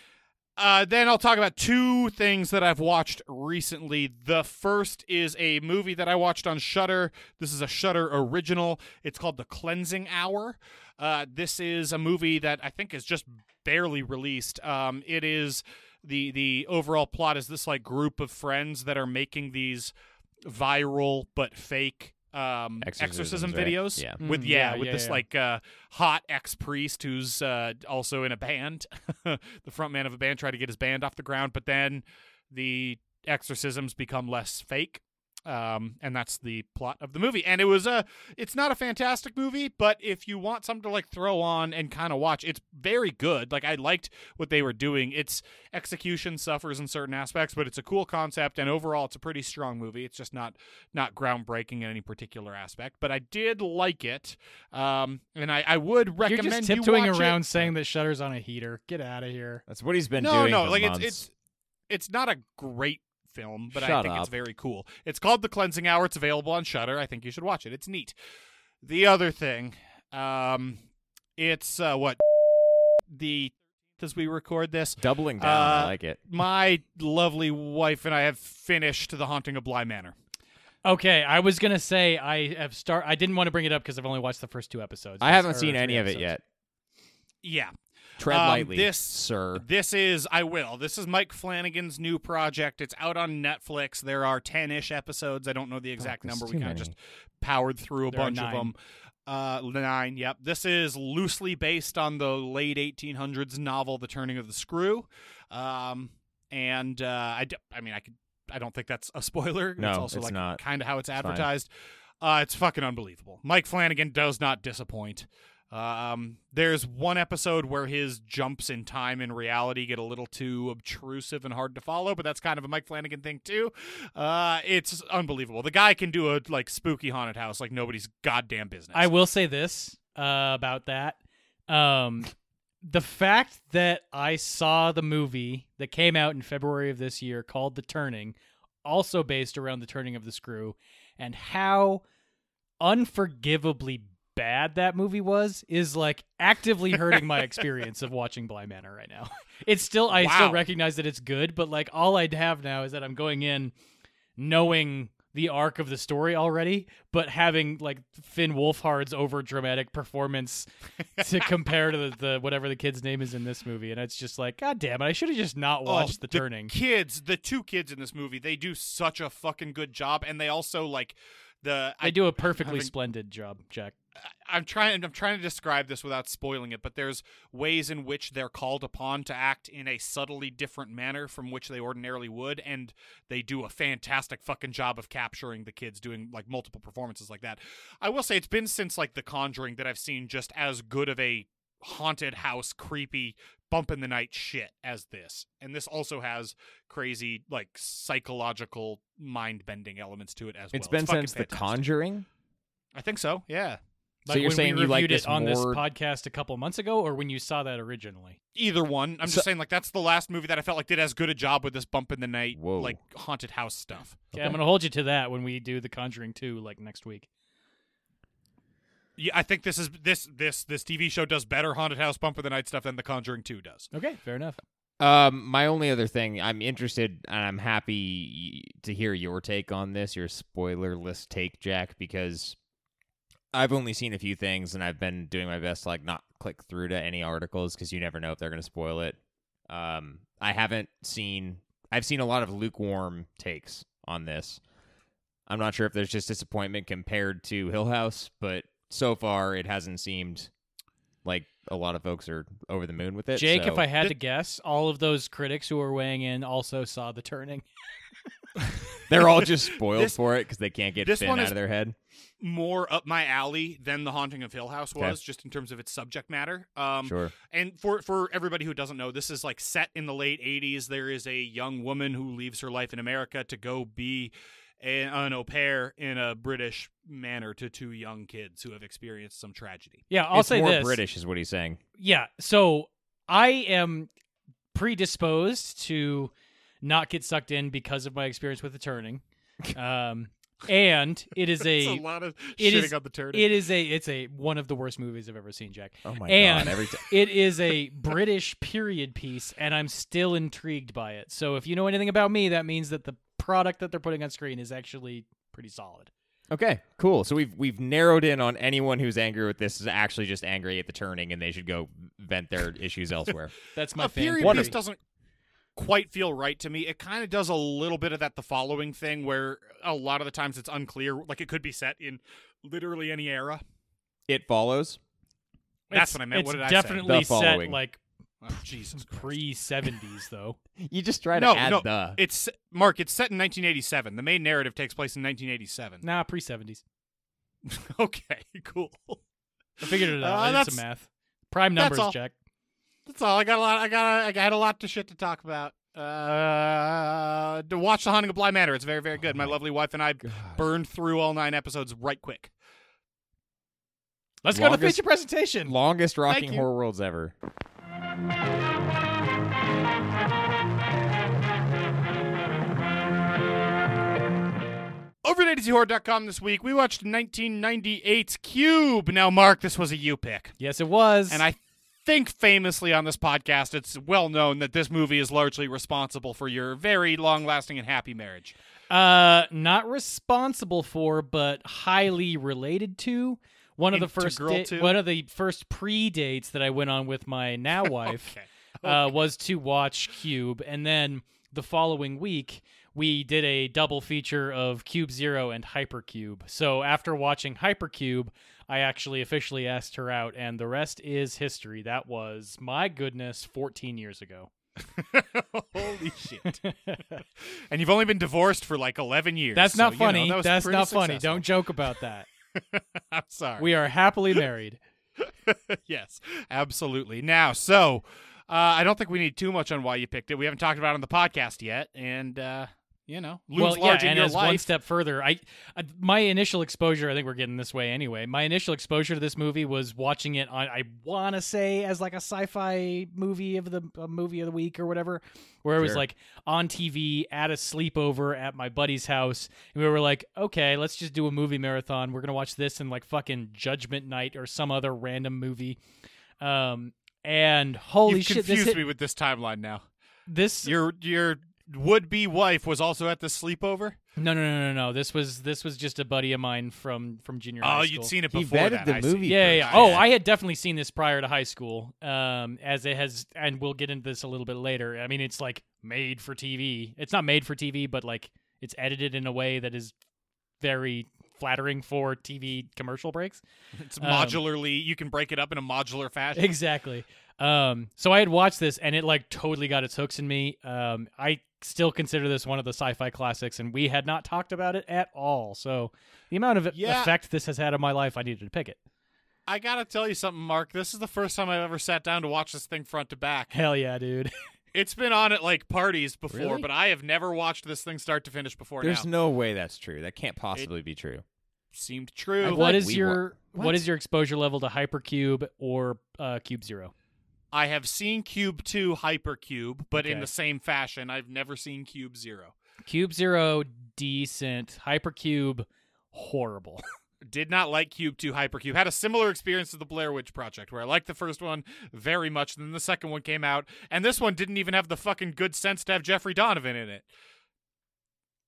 uh, then I'll talk about two things that I've watched recently. The first is a movie that I watched on Shudder. This is a Shudder original. It's called The Cleansing Hour. Uh, this is a movie that I think is just barely released. Um, it is the the overall plot is this like group of friends that are making these viral but fake um, exorcism Exorcisms, right? videos Yeah. with Mm, yeah, yeah, with yeah, this yeah. like uh, hot ex priest who's uh, also in a band. <laughs> the front man of a band tried to get his band off the ground, but then the exorcisms become less fake. Um, and that's the plot of the movie. And it was a, it's not a fantastic movie, but if you want something to like throw on and kind of watch, it's very good. Like I liked what they were doing. Its execution suffers in certain aspects, but it's a cool concept, and overall, it's a pretty strong movie. It's just not not groundbreaking in any particular aspect, but I did like it. Um, and I, I would You're recommend just you tiptoeing watch it. around saying that Shudder's on a heater. Get out of here. That's what he's been no, doing. no, no, like months. it's it's it's not a great film, but I Shut think it's very cool. It's called The Cleansing Hour. It's available on Shudder. I think you should watch it. It's neat. The other thing, um, it's uh, what the as we record this. doubling down. I Uh, like it. <laughs> My lovely wife and I have finished The Haunting of Bly Manor. Okay, I was gonna say I have start. I didn't want to bring it up because I've only watched the first two episodes. I haven't seen three any of it yet. Yeah, Tread Um, lightly, this- sir. This is I will. This is Mike Flanagan's new project. It's out on Netflix. There are 10ish episodes. I don't know the exact there's number. We kind of just powered through a There bunch of them. Uh, nine. Yep. This is loosely based on the late 1800s novel The Turning of the Screw. Um, and uh, I, d- I mean, I could. I don't think that's a spoiler. No, it's also it's like not. kind of how it's fine. advertised. Uh, it's fucking unbelievable. Mike Flanagan does not disappoint. Um, there's one episode where his jumps in time and reality get a little too obtrusive and hard to follow, but that's kind of a Mike Flanagan thing too. Uh, it's unbelievable. The guy can do a like spooky haunted house like nobody's goddamn business. I will say this uh, about that. Um, the fact that I saw the movie that came out in February of this year called The Turning, also based around the turning of the screw, and how unforgivably bad that movie was is like actively hurting my <laughs> experience of watching Bly Manor right now. <laughs> It's still I still recognize that it's good, but like all I'd have now is that I'm going in knowing the arc of the story already, but having like Finn Wolfhard's over dramatic performance to <laughs> compare to the, the whatever the kid's name is in this movie, and it's just like, God damn it, I should have just not Oh, watched the turning. Kids, the two kids in this movie, they do such a fucking good job, and they also like the. I I do a perfectly having- splendid job, Jack. I'm trying I'm trying to describe this without spoiling it, but there's ways in which they're called upon to act in a subtly different manner from which they ordinarily would, and they do a fantastic fucking job of capturing the kids doing like multiple performances like that. I will say it's been since like The Conjuring that I've seen just as good of a haunted house creepy bump in the night shit as this. And this also has crazy like psychological mind bending elements to it as well as It's well. been fucking since The. Conjuring. I think so. Yeah. So you're when saying we you like reviewed this it on this podcast a couple months ago, or when you saw that originally? either one. I'm So- just saying, like that's the last movie that I felt like did as good a job with this bump in the night, Whoa. like haunted house stuff. Okay, I'm gonna hold you to that when we do the Conjuring 2, like next week. Yeah, I think this is this this this TV show does better haunted house bump in the night stuff than The Conjuring Two does. Okay, fair enough. Um, my only other thing, I'm interested and I'm happy to hear your take on this, your spoilerless take, Jack, because I've only seen a few things and I've been doing my best to like not click through to any articles because you never know if they're going to spoil it. Um, I haven't seen. I've seen a lot of lukewarm takes on this. I'm not sure if there's just disappointment compared to Hill House, but so far it hasn't seemed like a lot of folks are over the moon with it. Jake, if I had to guess, all of those critics who are weighing in also saw the turning. <laughs> they're all just <laughs> spoiled This- for it because they can't get this Finn one out is- of their head. More up my alley than The Haunting of Hill House Okay. was, just in terms of its subject matter. Um, Sure. And for for everybody who doesn't know, this is like set in the late '80s. There is a young woman who leaves her life in America to go be a, an au pair in a British manner to two young kids who have experienced some tragedy. Yeah, I'll it's say more this. British, is what he's saying. Yeah, so I am predisposed to not get sucked in because of my experience with the turning. <laughs> Um, and it is <laughs> a, a lot of it shitting is- on the turning. it is a it's a one of the worst movies I've ever seen, Jack. Oh my And- god! Every t- It is a British period piece, and I'm still intrigued by it. So if you know anything about me, that means that the product that they're putting on screen is actually pretty solid. okay, cool. So we've we've narrowed in on anyone who's angry with this is actually just angry at the turning, and they should go vent their issues <laughs> elsewhere. That's my a fan period theory. piece doesn't quite feel right to me. It kind of does a little bit of that the following thing where a lot of the times it's unclear. Like it could be set in literally any era. It follows. That's It's- what I meant. It's What did I say? definitely The set following. like Oh, Jesus Christ. pre seventies though. <laughs> You just try to No, add no, the. It's Mark. It's set in 1987. The main narrative takes place in 1987. Nah, pre seventies. <laughs> okay, cool. I figured it out. Uh, I did that's- some math. Prime numbers, all. Jack. That's all. I got a lot. I got. A, I had a lot to shit to talk about. Uh, to watch The Haunting of Bly Manor. It's very, very good. my, my lovely wife and I God. burned through all nine episodes right quick. Let's go to Longest- feature presentation. Longest rocking horror worlds ever. Over at a-zhorror.com this week, we watched 1998's Cube. Now, Mark, this was a you pick. Yes, it was. And I think famously on this podcast, it's well known that this movie is largely responsible for your very long lasting and happy marriage. uh not responsible for, but highly related to. One of the first Integral da- one of the first pre dates that I went on with my now <laughs> wife. Okay. uh, was to watch Cube, and then the following week we did a double feature of Cube Zero and Hypercube. So after watching Hypercube, I actually officially asked her out, and the rest is history. That was my goodness, 14 years ago. <laughs> Holy shit. <laughs> and you've only been divorced for like 11 years. That's so, not you know, funny. that That's not funny. Don't joke about that. <laughs> I'm sorry. we are happily married. yes, absolutely. Now, so uh, I don't think we need too much on why you picked it. We haven't talked about it on the podcast yet, and uh, you know, looms well, large yeah, in and your as one step further, I, I my initial exposure, I think we're getting this way anyway. My initial exposure to this movie was watching it on, I want to say, as like a sci-fi movie of the a movie of the week or whatever, where it was like on TV at a sleepover at my buddy's house, and we were like, okay, let's just do a movie marathon. We're gonna watch this and like fucking Judgment Night or some other random movie. Um, and holy You've shit, this confused hit, me with this timeline now. this Your your would be wife was also at the sleepover. No, no, no, no, no. This was this was just a buddy of mine from from junior high Oh, school. you'd seen it He before vetted that. the I see. movie yeah, yeah, yeah. Oh, I had definitely seen this prior to high school. Um, as it has, and we'll get into this a little bit later. I mean, it's like made for TV. It's not made for TV, but like it's edited in a way that is very flattering for TV commercial breaks. It's Um, modularly. You can break it up in a modular fashion. Exactly. Um, so I had watched this and it like totally got its hooks in me. Um, I still consider this one of the sci-fi classics, and we had not talked about it at all. So the amount of Yeah. effect this has had on my life, I needed to pick it. I gotta tell you something, Mark. This is the first time I've ever sat down to watch this thing front to back. Hell yeah, dude. <laughs> It's been on at like parties before, Really? but I have never watched this thing start to finish before There's now. no way that's true. That can't possibly be true. Seemed true. I've what like is your wa- what is your exposure level to Hypercube or uh, Cube Zero? I have seen Cube 2 Hypercube, but in the same fashion. I've never seen Cube 0. Cube Zero decent, Hypercube horrible. <laughs> Did not like Cube 2 Hypercube. Had a similar experience to the Blair Witch Project, where I liked the first one very much, and then the second one came out, and this one didn't even have the fucking good sense to have Jeffrey Donovan in it.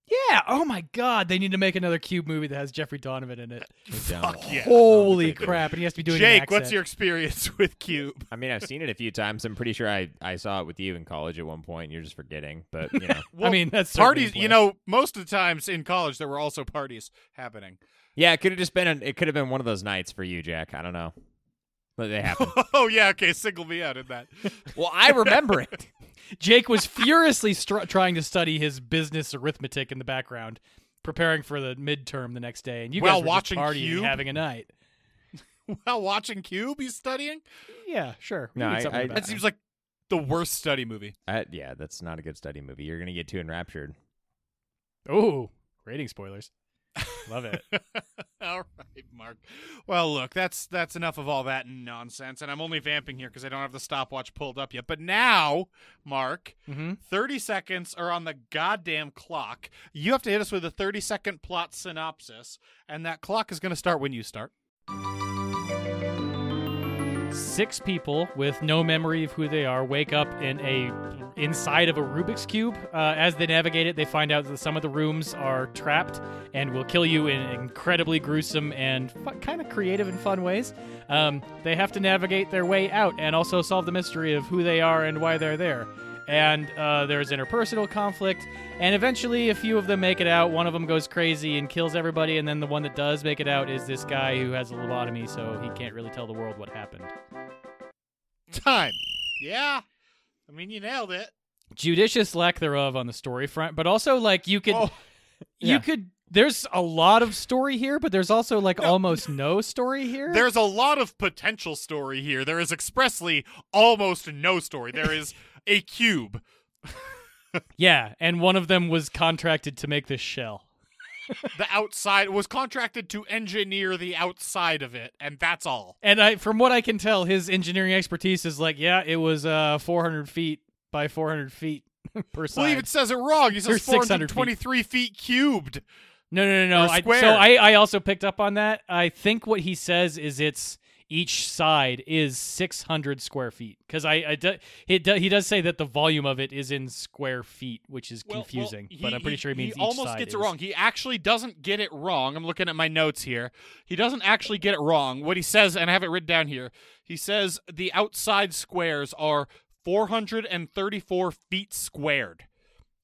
Yeah. Oh my god, they need to make another Cube movie that has Jeffrey Donovan in it. Fuck yeah. Holy crap! And he has to be doing an Jake, what's your experience <laughs> with Cube? I mean, I've seen it a few times. I'm pretty sure I, I saw it with you in college at one point. And you're just forgetting, but you know, <laughs> I mean, that's certainly parties. You know, most of the times in college there were also parties happening. yeah, it could have just been. An, it could have been one of those nights for you, Jack. I don't know. but they happen. <laughs> Oh yeah, okay, single me out in that. well, I remember it. Jake was furiously str- trying to study his business arithmetic in the background, preparing for the midterm the next day, and you While guys were watching just partying, Cube? having a night. <laughs> While watching Cube, he's studying. Yeah, sure. We No, I- I- That that. seems like the worst study movie. Uh, yeah, that's not a good study movie. You're gonna get too enraptured. Oh, rating spoilers. Love it. <laughs> all right, Mark. Well, look, that's that's enough of all that nonsense, and I'm only vamping here because I don't have the stopwatch pulled up yet. But now, Mark, hmm 30 seconds are on the goddamn clock. You have to hit us with a 30 second plot synopsis, and that clock is going to start when you start. Six people with no memory of who they are wake up in a inside of a Rubik's cube. Uh, as they navigate it, they find out that some of the rooms are trapped and will kill you in incredibly gruesome and kind of creative and fun ways. Um, they have to navigate their way out and also solve the mystery of who they are and why they're there. And uh, there's interpersonal conflict, and eventually a few of them make it out. One of them goes crazy and kills everybody, and then the one that does make it out is this guy who has a lobotomy, so he can't really tell the world what happened. Time. Yeah. I mean, you nailed it. judicious lack thereof on the story front, but also like you could Oh, <laughs> you yeah. could there's a lot of story here, but there's also like almost no story here. There's a lot of potential story here. There is expressly almost no story. There is <laughs> a cube. <laughs> yeah, and one of them was contracted to make this shell. The outside was contracted to engineer the outside of it, and that's all. And I from what I can tell, his engineering expertise is like, yeah, it was uh 400 feet by 400 feet <laughs> per side. Well, he even says it wrong. He says 600 feet. 423 feet cubed. No, no, no, no. I, so I, I also picked up on that. I think what he says is it's each side is 600 square feet because I, I do, he, do, he does say that the volume of it is in square feet, which is Well- well, confusing. he- but I'm pretty sure he means each side. He almost gets is. it wrong. He actually doesn't get it wrong. I'm looking at my notes here. He doesn't actually get it wrong. What he says, and I have it written down here. He says the outside squares are 434 feet squared,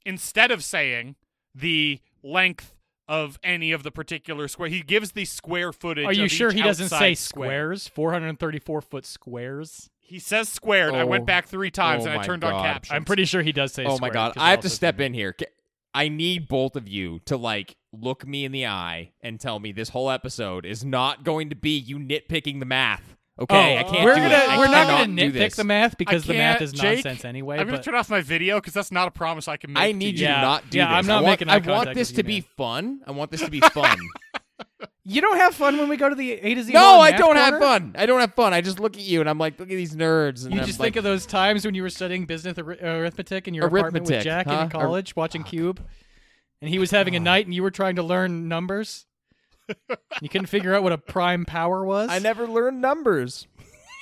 instead of saying the length of any of the particular square. He gives the square footage. Are you of sure each he doesn't say square. squares? 434 foot squares. He says squared. I Oh. went back three times Oh and I my turned on God. captions. I'm pretty sure he does say. Oh my god! I have to step in here. I need both of you to like look me in the eye and tell me this whole episode is not going to be you nitpicking the math. Okay, Oh, I can't We're do gonna it. I we're not gonna do nitpick this. the math because the math is Jake, nonsense anyway. I'm gonna turn off my video because that's not a promise I can make. I to need you Yeah. to not do Yeah, this. I'm not I want, making eye I want this with to you, be man. fun. I want this to be <laughs> fun. you don't have fun when we go to the A to Z. no, World I don't have fun. I don't have fun. I just look at you and I'm like, look at these nerds. And You I'm just like, think of those times when you were studying business ar- uh, arithmetic in your apartment with Jack huh? in college, watching Cube, and he was having a night, and you were trying to learn numbers. You couldn't figure out what a prime power was. I never learned numbers.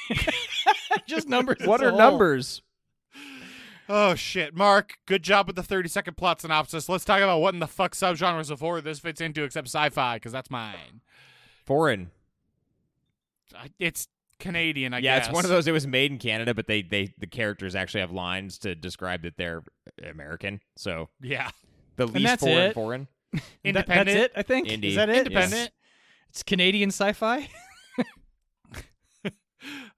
<laughs> just numbers. What are whole. numbers? Oh shit, Mark! Good job with the thirty-second plot synopsis. Let's talk about what in the fuck subgenres of horror this fits into, except sci-fi, because that's mine. Foreign. It's Canadian, I guess. yeah, guess. it's one of those. It was made in Canada, but they they the characters actually have lines to describe that they're American. So Yeah, the least foreign it. foreign. That- independent. that's it. I think. Indie. Is that it? Independent. It's Canadian sci-fi. <laughs>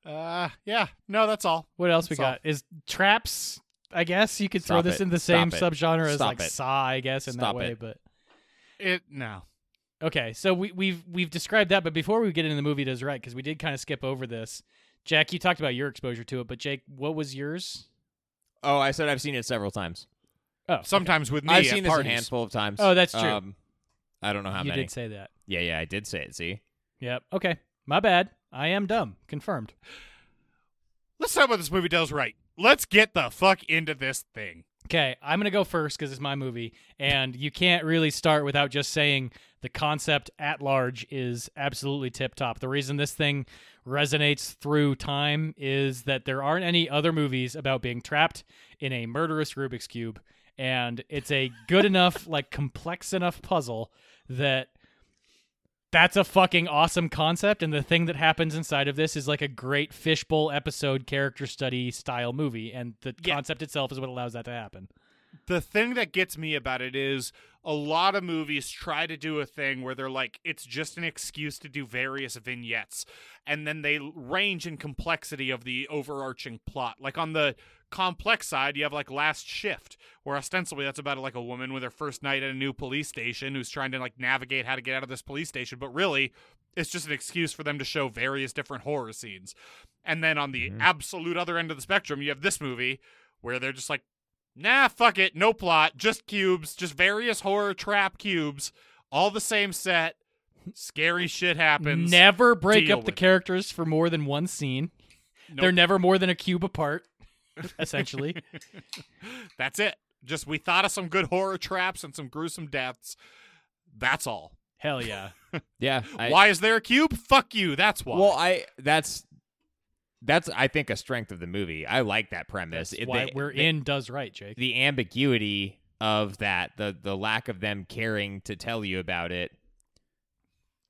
Uh, yeah. No, that's all. What else we That's all. got? Is traps? I guess you could throw this it. in the same Stop it. subgenre as Stop like it. Saw, I guess, in Stop that way. it. But It no. okay, so we, we've we've described that, but before we get into the movie, does right because we did kind of skip over this. Jack, you talked about your exposure to it, but Jake, what was yours? Oh, I said I've seen it several times. Oh, Sometimes with me I've at seen this a handful of times. Oh, that's true. Um, I don't know how you many. You did say that. Yeah, yeah, I did say it. See, Yep. Okay, my bad. I am dumb. Confirmed. Let's talk about this movie does right. Let's get the fuck into this thing. Okay, I'm gonna go first because it's my movie, and you can't really start without just saying the concept at large is absolutely tip top. The reason this thing resonates through time is that there aren't any other movies about being trapped in a murderous Rubik's cube, and it's a good enough, <laughs> like complex enough puzzle that that's a fucking awesome concept and the thing that happens inside of this is like a great fishbowl episode character study style movie and the Yeah. concept itself is what allows that to happen the thing that gets me about it is a lot of movies try to do a thing where they're like it's just an excuse to do various vignettes and then they range in complexity of the overarching plot like on the complex side you have like last shift where ostensibly that's about like a woman with her first night at a new police station who's trying to like navigate how to get out of this police station but really it's just an excuse for them to show various different horror scenes and then on the mm-hmm. absolute other end of the spectrum you have this movie where they're just like nah, fuck it, no plot, just cubes, just various horror trap cubes, all the same set. Scary shit happens. Never break Deal up the with it. characters for more than one scene. They're never more than a cube apart, <laughs> essentially. <laughs> That's it. Just we thought of some good horror traps and some gruesome deaths. That's all. Hell yeah. <laughs> Yeah. I, why is there a cube? Fuck you. That's why. Well, I that's that's I think a strength of the movie. I like that premise. That's It- why the- we're the- in does right, Jake. the ambiguity of that, the the lack of them caring to tell you about it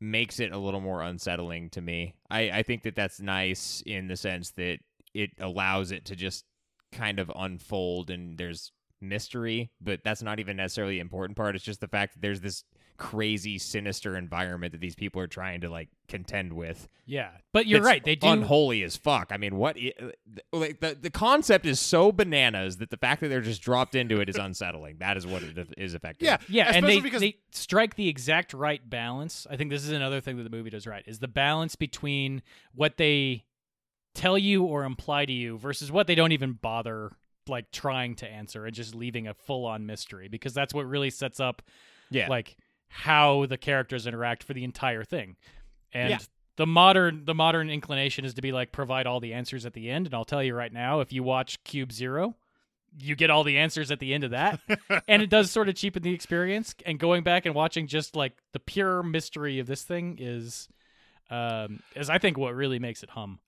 makes it a little more unsettling to me. I, I think that that's nice in the sense that it allows it to just kind of unfold and there's mystery, but that's not even necessarily the important part. It's just the fact that there's this crazy sinister environment that these people are trying to like contend with. yeah. But you're right. They do unholy as fuck. I mean, what? i- uh, Like the the concept is so bananas that the fact that they're just dropped into it is unsettling. That is what it is effective. yeah, Yeah, and they, because they strike the exact right balance. I think this is another thing that the movie does right is the balance between what they tell you or imply to you versus what they don't even bother like trying to answer and just leaving a full on mystery because that's what really sets up yeah. like how the characters interact for the entire thing. And Yeah. the modern the modern inclination is to be like provide all the answers at the end and I'll tell you right now if you watch Cube 0 you get all the answers at the end of that <laughs> and it does sort of cheapen the experience and going back and watching just like the pure mystery of this thing is um is I think what really makes it hum.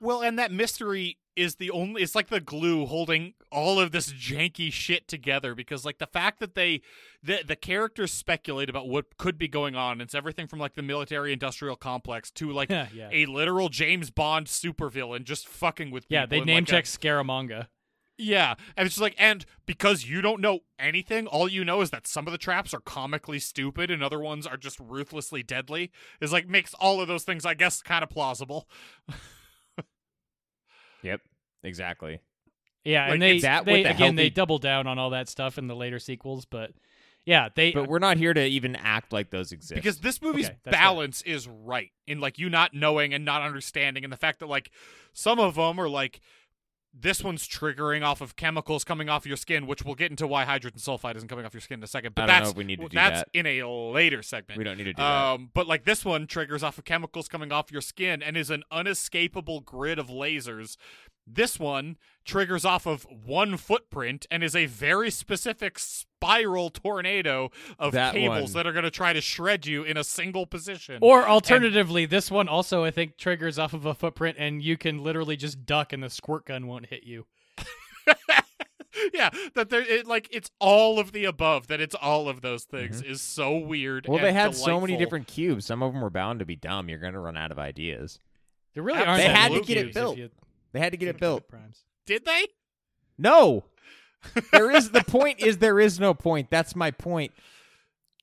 Well, and that mystery is the only it's like the glue holding all of this janky shit together because like the fact that they the the characters speculate about what could be going on it's everything from like the military industrial complex to <laughs> like Yeah, yeah. a literal James Bond supervillain just fucking with Yeah, they name like, a- check Scaramanga. yeah, and it's just like, and because you don't know anything, all you know is that some of the traps are comically stupid and other ones are just ruthlessly deadly. Is like makes all of those things, I guess, kind of plausible. <laughs> Yep. Exactly. Yeah, Like, and they that they with the again they double down on all that stuff in the later sequels, but yeah, they But we're not here to even act like those exist. Because this movie's Okay, that's fair. balance is right in like you not knowing and not understanding, and the fact that like some of them are like this one's triggering off of chemicals coming off your skin, which we'll get into why hydrogen sulfide isn't coming off your skin in a second. But I don't know that's we need to do that's that. in a later segment. we don't need to do that. Um, but like this one triggers off of chemicals coming off your skin and is an unescapable grid of lasers. This one triggers off of one footprint and is a very specific spiral tornado of That cables one. that are going to try to shred you in a single position. Or alternatively, this one also I think triggers off of a footprint, and you can literally just duck, and the squirt gun won't hit you. <laughs> yeah, that there it like it's all of the above. That it's all of those things is so weird. Mm-hmm. well, they and had so many different cubes. Some of them were bound to be dumb. You're going to run out of ideas. There really aren't. that had to get it built. you They had to get it built. primes. Did they? No. <laughs> there is the point is there is no point. That's my point.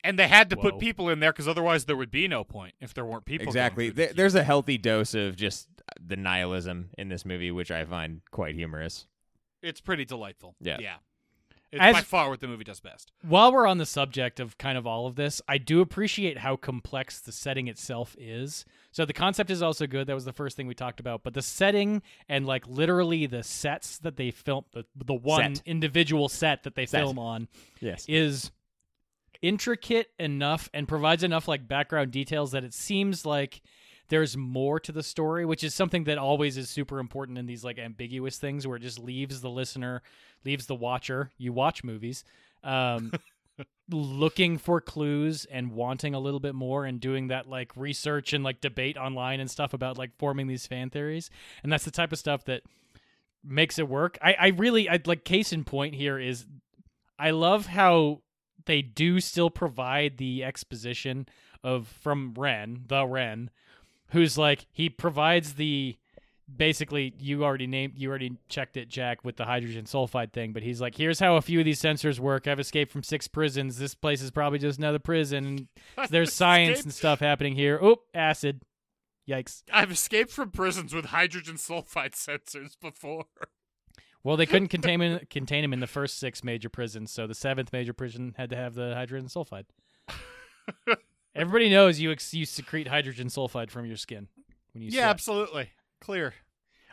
And they had to Whoa. put people in there because otherwise there would be no point if there weren't people. exactly. the There, there's a healthy dose of just uh, the nihilism in this movie which I find quite humorous. It's pretty delightful. Yeah. Yeah. It's As- by far what the movie does best. While we're on the subject of kind of all of this, I do appreciate how complex the setting itself is. So the concept is also good. That was the first thing we talked about. But the setting and like literally the sets that they film, the, the one Set. individual set that they Set. film on Yes. is intricate enough and provides enough like background details that it seems like there's more to the story, which is something that always is super important in these like ambiguous things where it just leaves the listener, leaves the watcher, you watch movies, um, <laughs> looking for clues and wanting a little bit more and doing that like research and like debate online and stuff about like forming these fan theories. And that's the type of stuff that makes it work. I, I really, I like case in point here is I love how they do still provide the exposition of from Ren, the Ren, who's like he provides the basically you already named you already checked it jack with the hydrogen sulfide thing but he's like here's how a few of these sensors work. I've escaped from six prisons. This place is probably just another prison. <laughs> There's science and stuff happening here. Oop acid. Yikes. I've escaped from prisons with hydrogen sulfide <laughs> sensors before. well they couldn't <laughs> contain him, contain him in the first six major prisons so the seventh major prison had to have the hydrogen sulfide everybody knows you ex- you secrete hydrogen sulfide from your skin when you yeah, sweat. absolutely. Clear.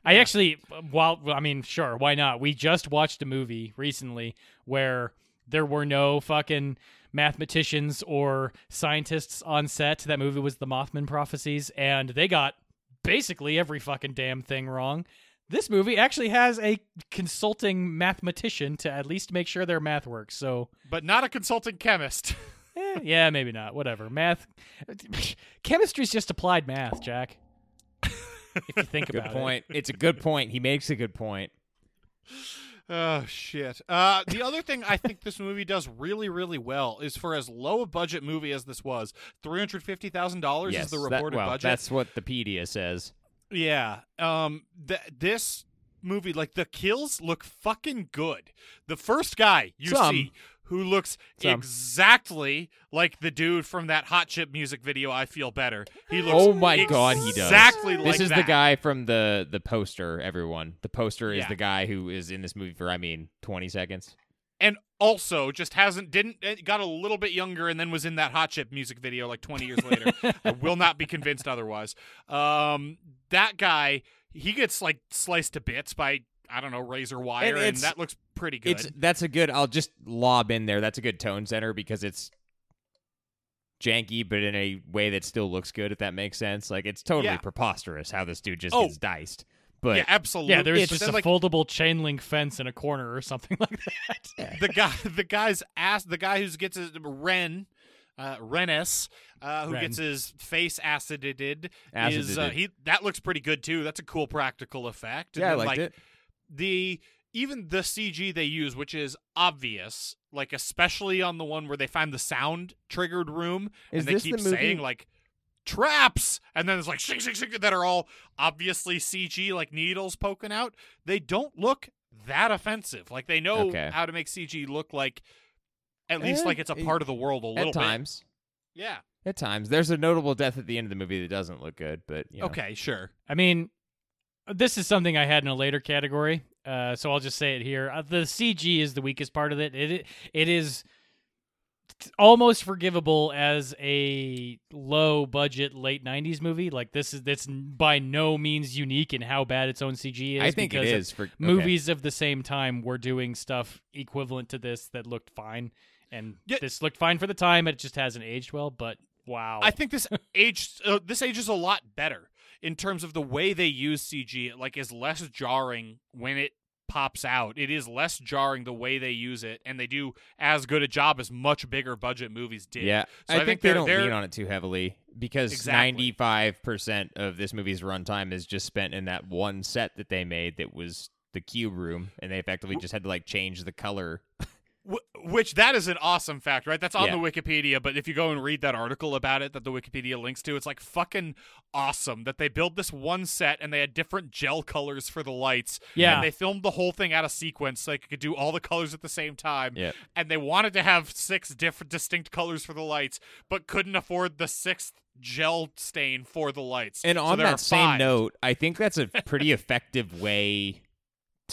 I actually, while I mean, sure, why not? We just watched a movie recently where there were no fucking mathematicians or scientists on set. That movie was The Mothman Prophecies, and they got basically every fucking damn thing wrong. This movie actually has a consulting mathematician to at least make sure their math works. So, But not a consulting chemist. <laughs> eh, yeah, maybe not. Whatever. Math, chemistry's just applied math, Jack. if you think Good about it. point. It's a good point. He makes a good point. Oh shit. Uh, the other thing I think this movie does really, really well is for as low a budget movie as this was, three hundred fifty thousand dollars yes, is the that- reported well, budget. that's what the pedia says. Yeah. Um. Th- this movie, like the kills, look fucking good. The first guy you Some. see who looks exactly like the dude from that Hot Chip music video, "I Feel Better." He looks. Oh my God, he does. Exactly like this is the guy from the the poster. Everyone, the poster is Yeah. the guy who is in this movie for I mean twenty seconds. and also just hasn't didn't eh, got a little bit younger and then was in that hot chip music video like 20 years later i <laughs> will not be convinced otherwise um that guy he gets like sliced to bits by i don't know razor wire and, it's- that looks pretty good It's that's a good. I'll just lob in there. That's a good tone center because it's janky, but in a way that still looks good. If that makes sense. Like it's totally Yeah. preposterous how this dude just Oh. gets diced. But yeah absolutely Yeah, there's But just a like foldable chain link fence in a corner or something <laughs> like that. the guy the guy's ass the guy who gets his ren uh, Rennes, uh, who Ren. gets his face acided, is uh, he that looks pretty good too. That's a cool practical effect. And yeah, I liked like, it. The even the CG they use, which is obvious, like especially on the one where they find the sound triggered room, Is and they keep the saying like traps, and then there's like shing shing shing that are all obviously CG, like needles poking out. They don't look that offensive. Like they know Okay. how to make CG look like at least Eh, like it's a part of the world a little At times, bit. Yeah. at times, there's a notable death at the end of the movie that doesn't look good. But you know. Okay. Sure. I mean, this is something I had in a later category, uh, so I'll just say it here. Uh, the CG is the weakest part of it. It it is almost forgivable as a low budget late 90s movie like this is that's by no means unique in how bad its own cg is I think it because is for okay. movies of the same time were doing stuff equivalent to this that looked fine and Yeah. this looked fine for the time it just hasn't aged well but wow I think this <laughs> age uh, this age is a lot better in terms of the way they use CG. It like is less jarring when it pops out. It is less jarring the way they use it, and they do as good a job as much bigger budget movies did. Yeah, So I, I think, think they don't they're- lean on it too heavily because Exactly. ninety-five percent of this movie's runtime is just spent in that one set that they made that was the cube room, and they effectively just had to like change the color. Wh- which that is an awesome fact, right? That's on Yeah. the Wikipedia, but if you go and read that article about it that the Wikipedia links to, it's like fucking awesome that they built this one set and they had different gel colors for the lights. Yeah. And they filmed the whole thing out of sequence so they could do all the colors at the same time. Yeah. And they wanted to have six different distinct colors for the lights, but couldn't afford the sixth gel stain for the lights. And So on that same note, I think that's a pretty effective way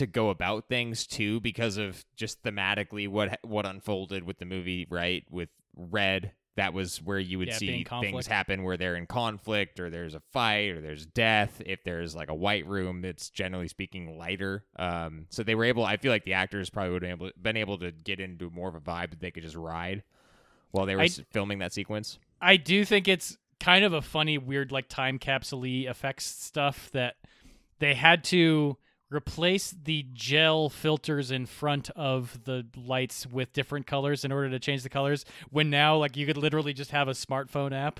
to go about things too, because of just thematically what what unfolded with the movie. Right, with Red, that was where you would Yeah, see things happen where they're in conflict, or there's a fight, or there's death. If there's like a white room, it's generally speaking lighter. Um, so they were able. I feel like the actors probably would have been able, been able to get into more of a vibe that they could just ride while they were I- filming that sequence. I do think it's kind of a funny, weird, like time capsule effects stuff that they had to replace the gel filters in front of the lights with different colors in order to change the colors. When now, like, you could literally just have a smartphone app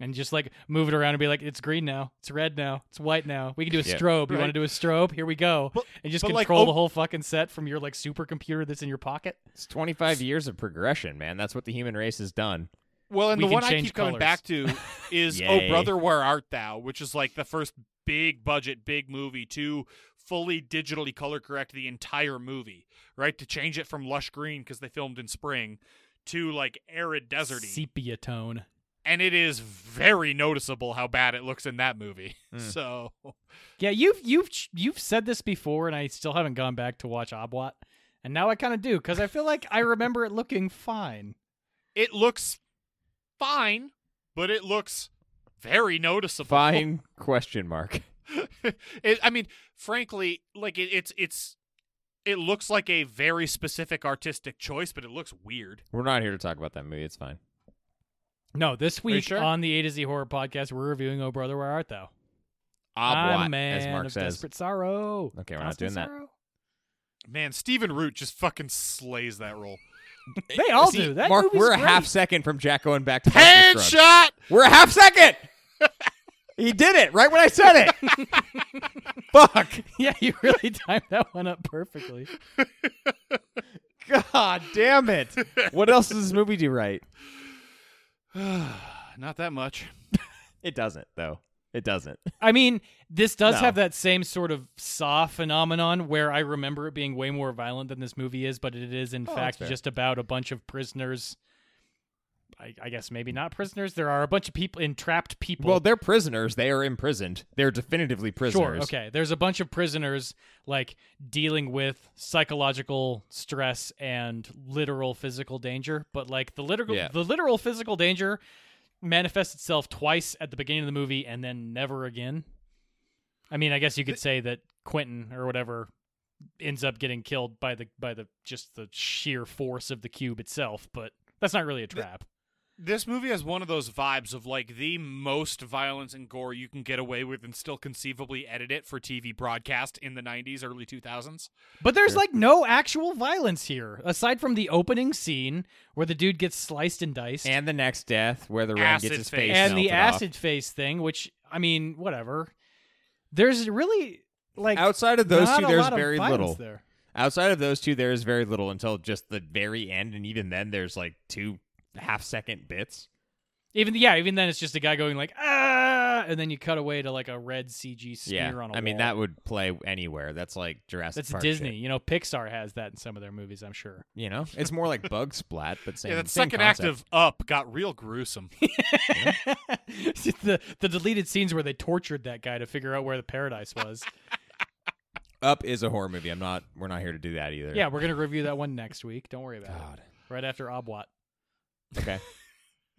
and just like move it around and be like, it's green now, it's red now, it's white now. We can do a Yeah. strobe. You want to do a strobe? Here we go. But- and just but, like, control oh- the whole fucking set from your like supercomputer that's in your pocket. It's 25 years of progression, man. That's what the human race has done. Well, and We the one I change keep coming back to <laughs> is Oh Brother Where Art Thou, which is like the first big budget big movie to fully digitally color correct the entire movie, right? To change it from lush green because they filmed in spring to like arid deserty. sepia tone. and it is very noticeable how bad it looks in that movie. Mm. <laughs> So, Yeah, you've you've you've said this before, and I still haven't gone back to watch Obwat, and now I kind of do because I feel like I remember it looking fine. it looks fine, but it looks very noticeable. Fine question mark. <laughs> it, I mean, frankly, like it, it's it's it looks like a very specific artistic choice, but it looks weird. We're not here to talk about that movie. It's fine. No, this week sure? on the A to Z Horror Podcast, we're reviewing Oh Brother, Where Art Thou? Ah, I'm man as Mark of says. desperate sorrow. Okay, we're not Constant doing that. sorrow. Man, Stephen Root just fucking slays that role. <laughs> They all See, do. That Mark, movie's we're a half second from Jack going back to Buster Scruggs. Headshot. We're a half second. <laughs> he did it right when I said it. <laughs> Fuck. Yeah, you really timed that one up perfectly. God damn it. What else does this movie do right? <sighs> Not that much. It doesn't, though. It doesn't. I mean, this does No. have that same sort of saw phenomenon where I remember it being way more violent than this movie is, but it is in Oh, fact fair. just about a bunch of prisoners. I, I guess maybe not prisoners. There are a bunch of people, entrapped people. Well, they're prisoners. They are imprisoned. They're definitively prisoners. Sure. Okay. There's a bunch of prisoners like dealing with psychological stress and literal physical danger, but like the literal Yeah. the literal physical danger manifests itself twice at the beginning of the movie and then never again. I mean, I guess you could say that Quentin or whatever ends up getting killed by the by the just the sheer force of the cube itself, but that's not really a trap. This movie has one of those vibes of like the most violence and gore you can get away with and still conceivably edit it for TV broadcast in the 90s, early 2000s. But there's like no actual violence here, aside from the opening scene where the dude gets sliced and diced, And the next death, where the ring Acid gets his face. face and the melted off. acid face thing, which I mean, whatever. There's really like Outside of those two, there's very little. There. Outside of those two, there is very little until just the very end, and even then, there's like two half second bits. Even yeah, even then it's just a guy going like ah, and then you cut away to like a red CG smear Yeah, on a I mean wall. that would play anywhere. That's like Jurassic That's Park Disney. shit. You know, Pixar has that in some of their movies. I'm sure. You know, it's more like bug splat, but same. yeah, that same second act of Up got real gruesome. <laughs> the the deleted scenes where they tortured that guy to figure out where the paradise was. <laughs> Up is a horror movie. I'm not. We're not here to do that either. yeah, we're gonna review that one next week. Don't worry about God. it. Right after Obwat. Okay.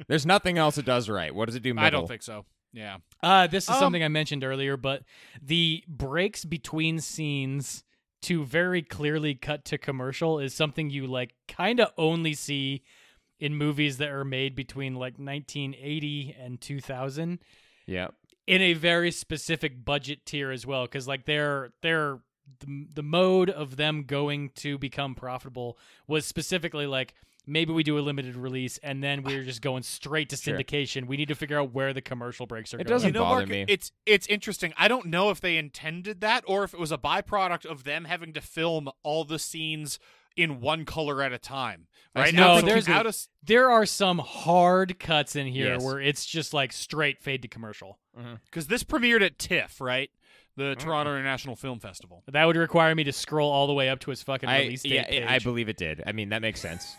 There's nothing else it does right. What does it do? I don't think so. Yeah. Uh, this is Um, something I mentioned earlier, but the breaks between scenes to very clearly cut to commercial is something you like kind of only see in movies that are made between like 1980 and 2000 Yeah. in a very specific budget tier as well because like they're they're the, the mode of them going to become profitable was specifically like maybe we do a limited release and then we're just going straight to Sure. syndication we need to figure out where the commercial breaks are It going doesn't you know, bother Mark, me. it's it's interesting. I don't know if they intended that or if it was a byproduct of them having to film all the scenes in one color at a time. Right No, now, there's a- out of there are some hard cuts in here Yes. where it's just like straight fade to commercial. Mm-hmm. because this premiered at TIFF, right? The mm-hmm. Toronto International Film Festival. That would require me to scroll all the way up to his fucking I release date yeah, page. I believe it did. I mean, that makes sense.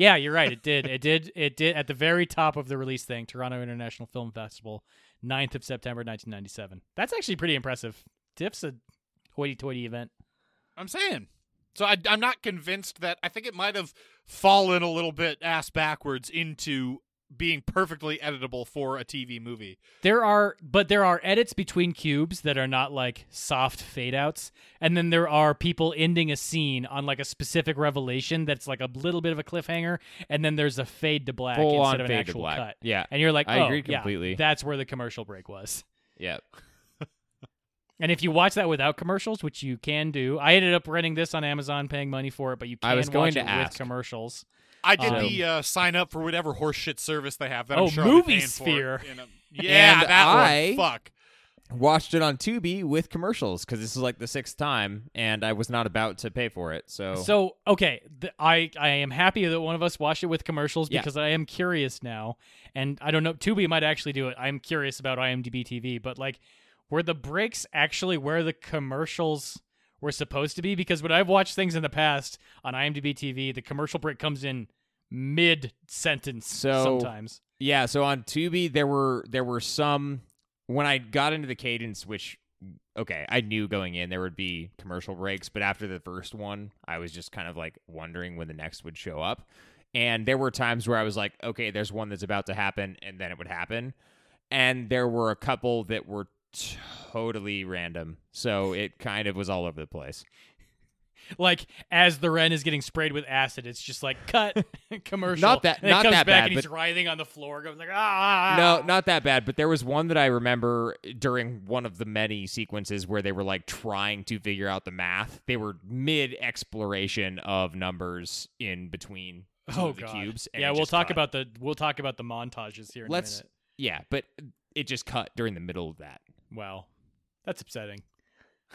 Yeah, you're right. It did. It did. It did at the very top of the release thing. Toronto International Film Festival, 9th of September, 1997. That's actually pretty impressive. TIFF's a hoity-toity event. I'm saying. So I, I'm not convinced that I think it might have fallen a little bit ass backwards into being perfectly editable for a TV movie. There are, but there are edits between cubes that are not like soft fade outs, and then there are people ending a scene on like a specific revelation that's like a little bit of a cliffhanger, and then there's a fade to black Full instead on of an fade to actual black. cut. Yeah. And you're like, I oh, agree yeah, completely. that's where the commercial break was. Yeah. <laughs> And if you watch that without commercials, which you can do, I ended up renting this on Amazon, paying money for it, but you can I was going watch to it ask. with commercials. I did Um, the uh, sign up for whatever horseshit service they have that Oh, I'm sure I'll be Movie for Sphere. a- yeah, And that I- one. Fuck. watched it on Tubi with commercials because this is like the sixth time, and I was not about to pay for it. So, So okay, th- I I am happy that one of us watched it with commercials Yeah. because I am curious now, and I don't know. Tubi might actually do it. I'm curious about IMDb TV, but like, were the breaks actually where the commercials were supposed to be? Because when I've watched things in the past on IMDb TV, the commercial break comes in mid sentence So- sometimes. yeah, so on Tubi there were there were some when I got into the cadence, which okay, I knew going in there would be commercial breaks, but after the first one, I was just kind of like wondering when the next would show up. And there were times where I was like, okay, there's one that's about to happen, and then it would happen. And there were a couple that were totally random. So it kind of was all over the place. <laughs> Like as the Ren is getting sprayed with acid, it's just like cut <laughs> <laughs> commercial. Not that- and not comes that back bad, and he's but- writhing on the floor, goes like ah. No, not that bad, but there was one that I remember during one of the many sequences where they were like trying to figure out the math. They were mid exploration of numbers in between oh the god. cubes. yeah, we'll talk cut. about the we'll talk about the montages here in Let's a minute. yeah, but it just cut during the middle of that. Wow, that's upsetting.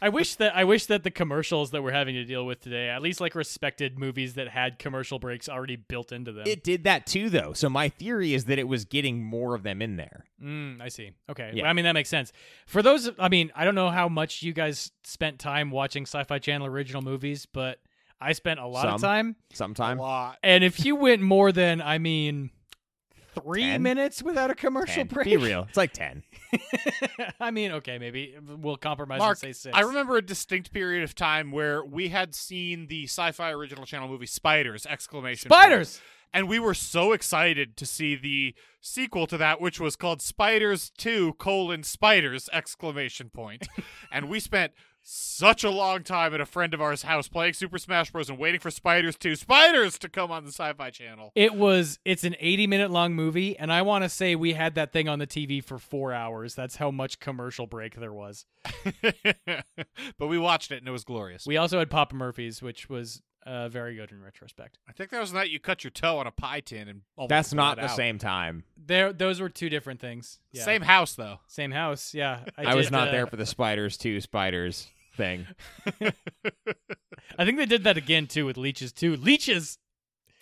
I wish that I wish that the commercials that we're having to deal with today, at least like respected movies that had commercial breaks already built into them. It did that too, though. So my theory is that it was getting more of them in there. Mm, I see. Okay. Yeah. Well, I mean, that makes sense. For those, I mean, I don't know how much you guys spent time watching Sci Fi Channel original movies, but I spent a lot of time. Sometime A lot. And if you went more than, I mean, three Ten? minutes without a commercial 10. break, Be real, it's like ten. <laughs> I mean, okay, maybe we'll compromise Mark, and say six. I remember a distinct period of time where we had seen the sci-fi original channel movie Spiders! Exclamation point. spiders. and we were so excited to see the sequel to that, which was called Spiders Two: colon Spiders! Exclamation point. <laughs> and we spent such a long time at a friend of ours' house playing Super Smash Bros. and waiting for Spiders Two: Spiders to come on the Sci-Fi Channel. It was. It's an eighty-minute long movie, and I want to say we had that thing on the TV for four hours. That's how much commercial break there was. <laughs> but we watched it and it was glorious. We also had Papa Murphy's, which was uh, very good in retrospect. I think that was the night you cut your toe on a pie tin and That's not the out. same time. There, those were two different things. Yeah. Same house though. same house. Yeah, I, was did, not uh, there for the spiders two spiders thing. <laughs> I think they did that again too with leeches too. Leeches,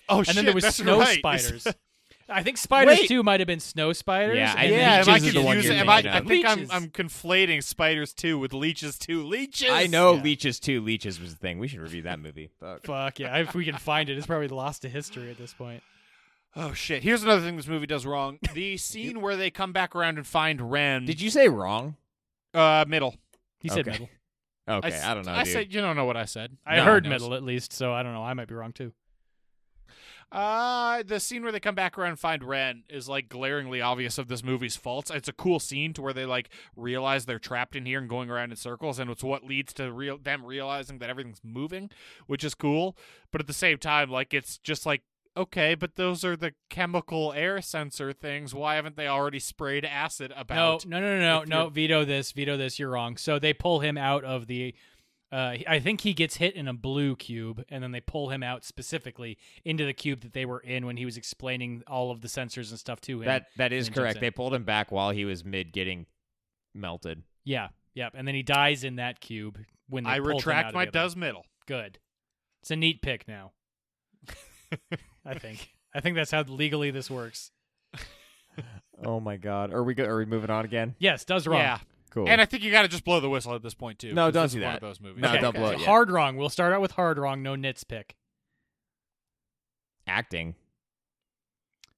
Oh and shit! And then there was that's snow right. spiders. <laughs> I think spiders Wait. too might have been snow spiders. Yeah, I and think yeah, then am I Leeches is the one confusing? you're Am I, I of. think I'm I'm conflating Spiders too with Leeches too. Leeches. I know Yeah. leeches too. leeches was the thing. We should review that movie. Fuck. Fuck yeah! If we can find it, it's probably lost to history at this point. <laughs> Oh shit! Here's another thing this movie does wrong: the scene where they come back around and find Ren. Did you say wrong? Uh, middle. He said middle. Okay, s- I, don't know. I dude. said you don't know what I said. I No heard middle at least, so I don't know. I might be wrong too. Uh, the scene where they come back around and find Ren is like glaringly obvious of this movie's faults. It's a cool scene to where they like realize they're trapped in here and going around in circles, and it's what leads to real them realizing that everything's moving, which is cool. But at the same time, like it's just like okay, but those are the chemical air sensor things. Why haven't they already sprayed acid about? no, no, no, no, no. Veto this. Veto this. You're wrong. So they pull him out of the. Uh, I think he gets hit in a blue cube, and then they pull him out specifically into the cube that they were in when he was explaining all of the sensors and stuff to him. that that is correct. They pulled him back while he was mid getting melted. yeah, yep. And then he dies in that cube when they I pulled him out retract my does middle. Good. It's a neat pick now. <laughs> I think. I think that's how legally this works. <laughs> Oh my god. Are we go- are we moving on again? Yes, does wrong. Yeah, Cool. and I think you got to just blow the whistle at this point too. No, don't this do that. those movies. No, Okay. don't blow it yet. Hard wrong. We'll start out with hard wrong. No nits pick. Acting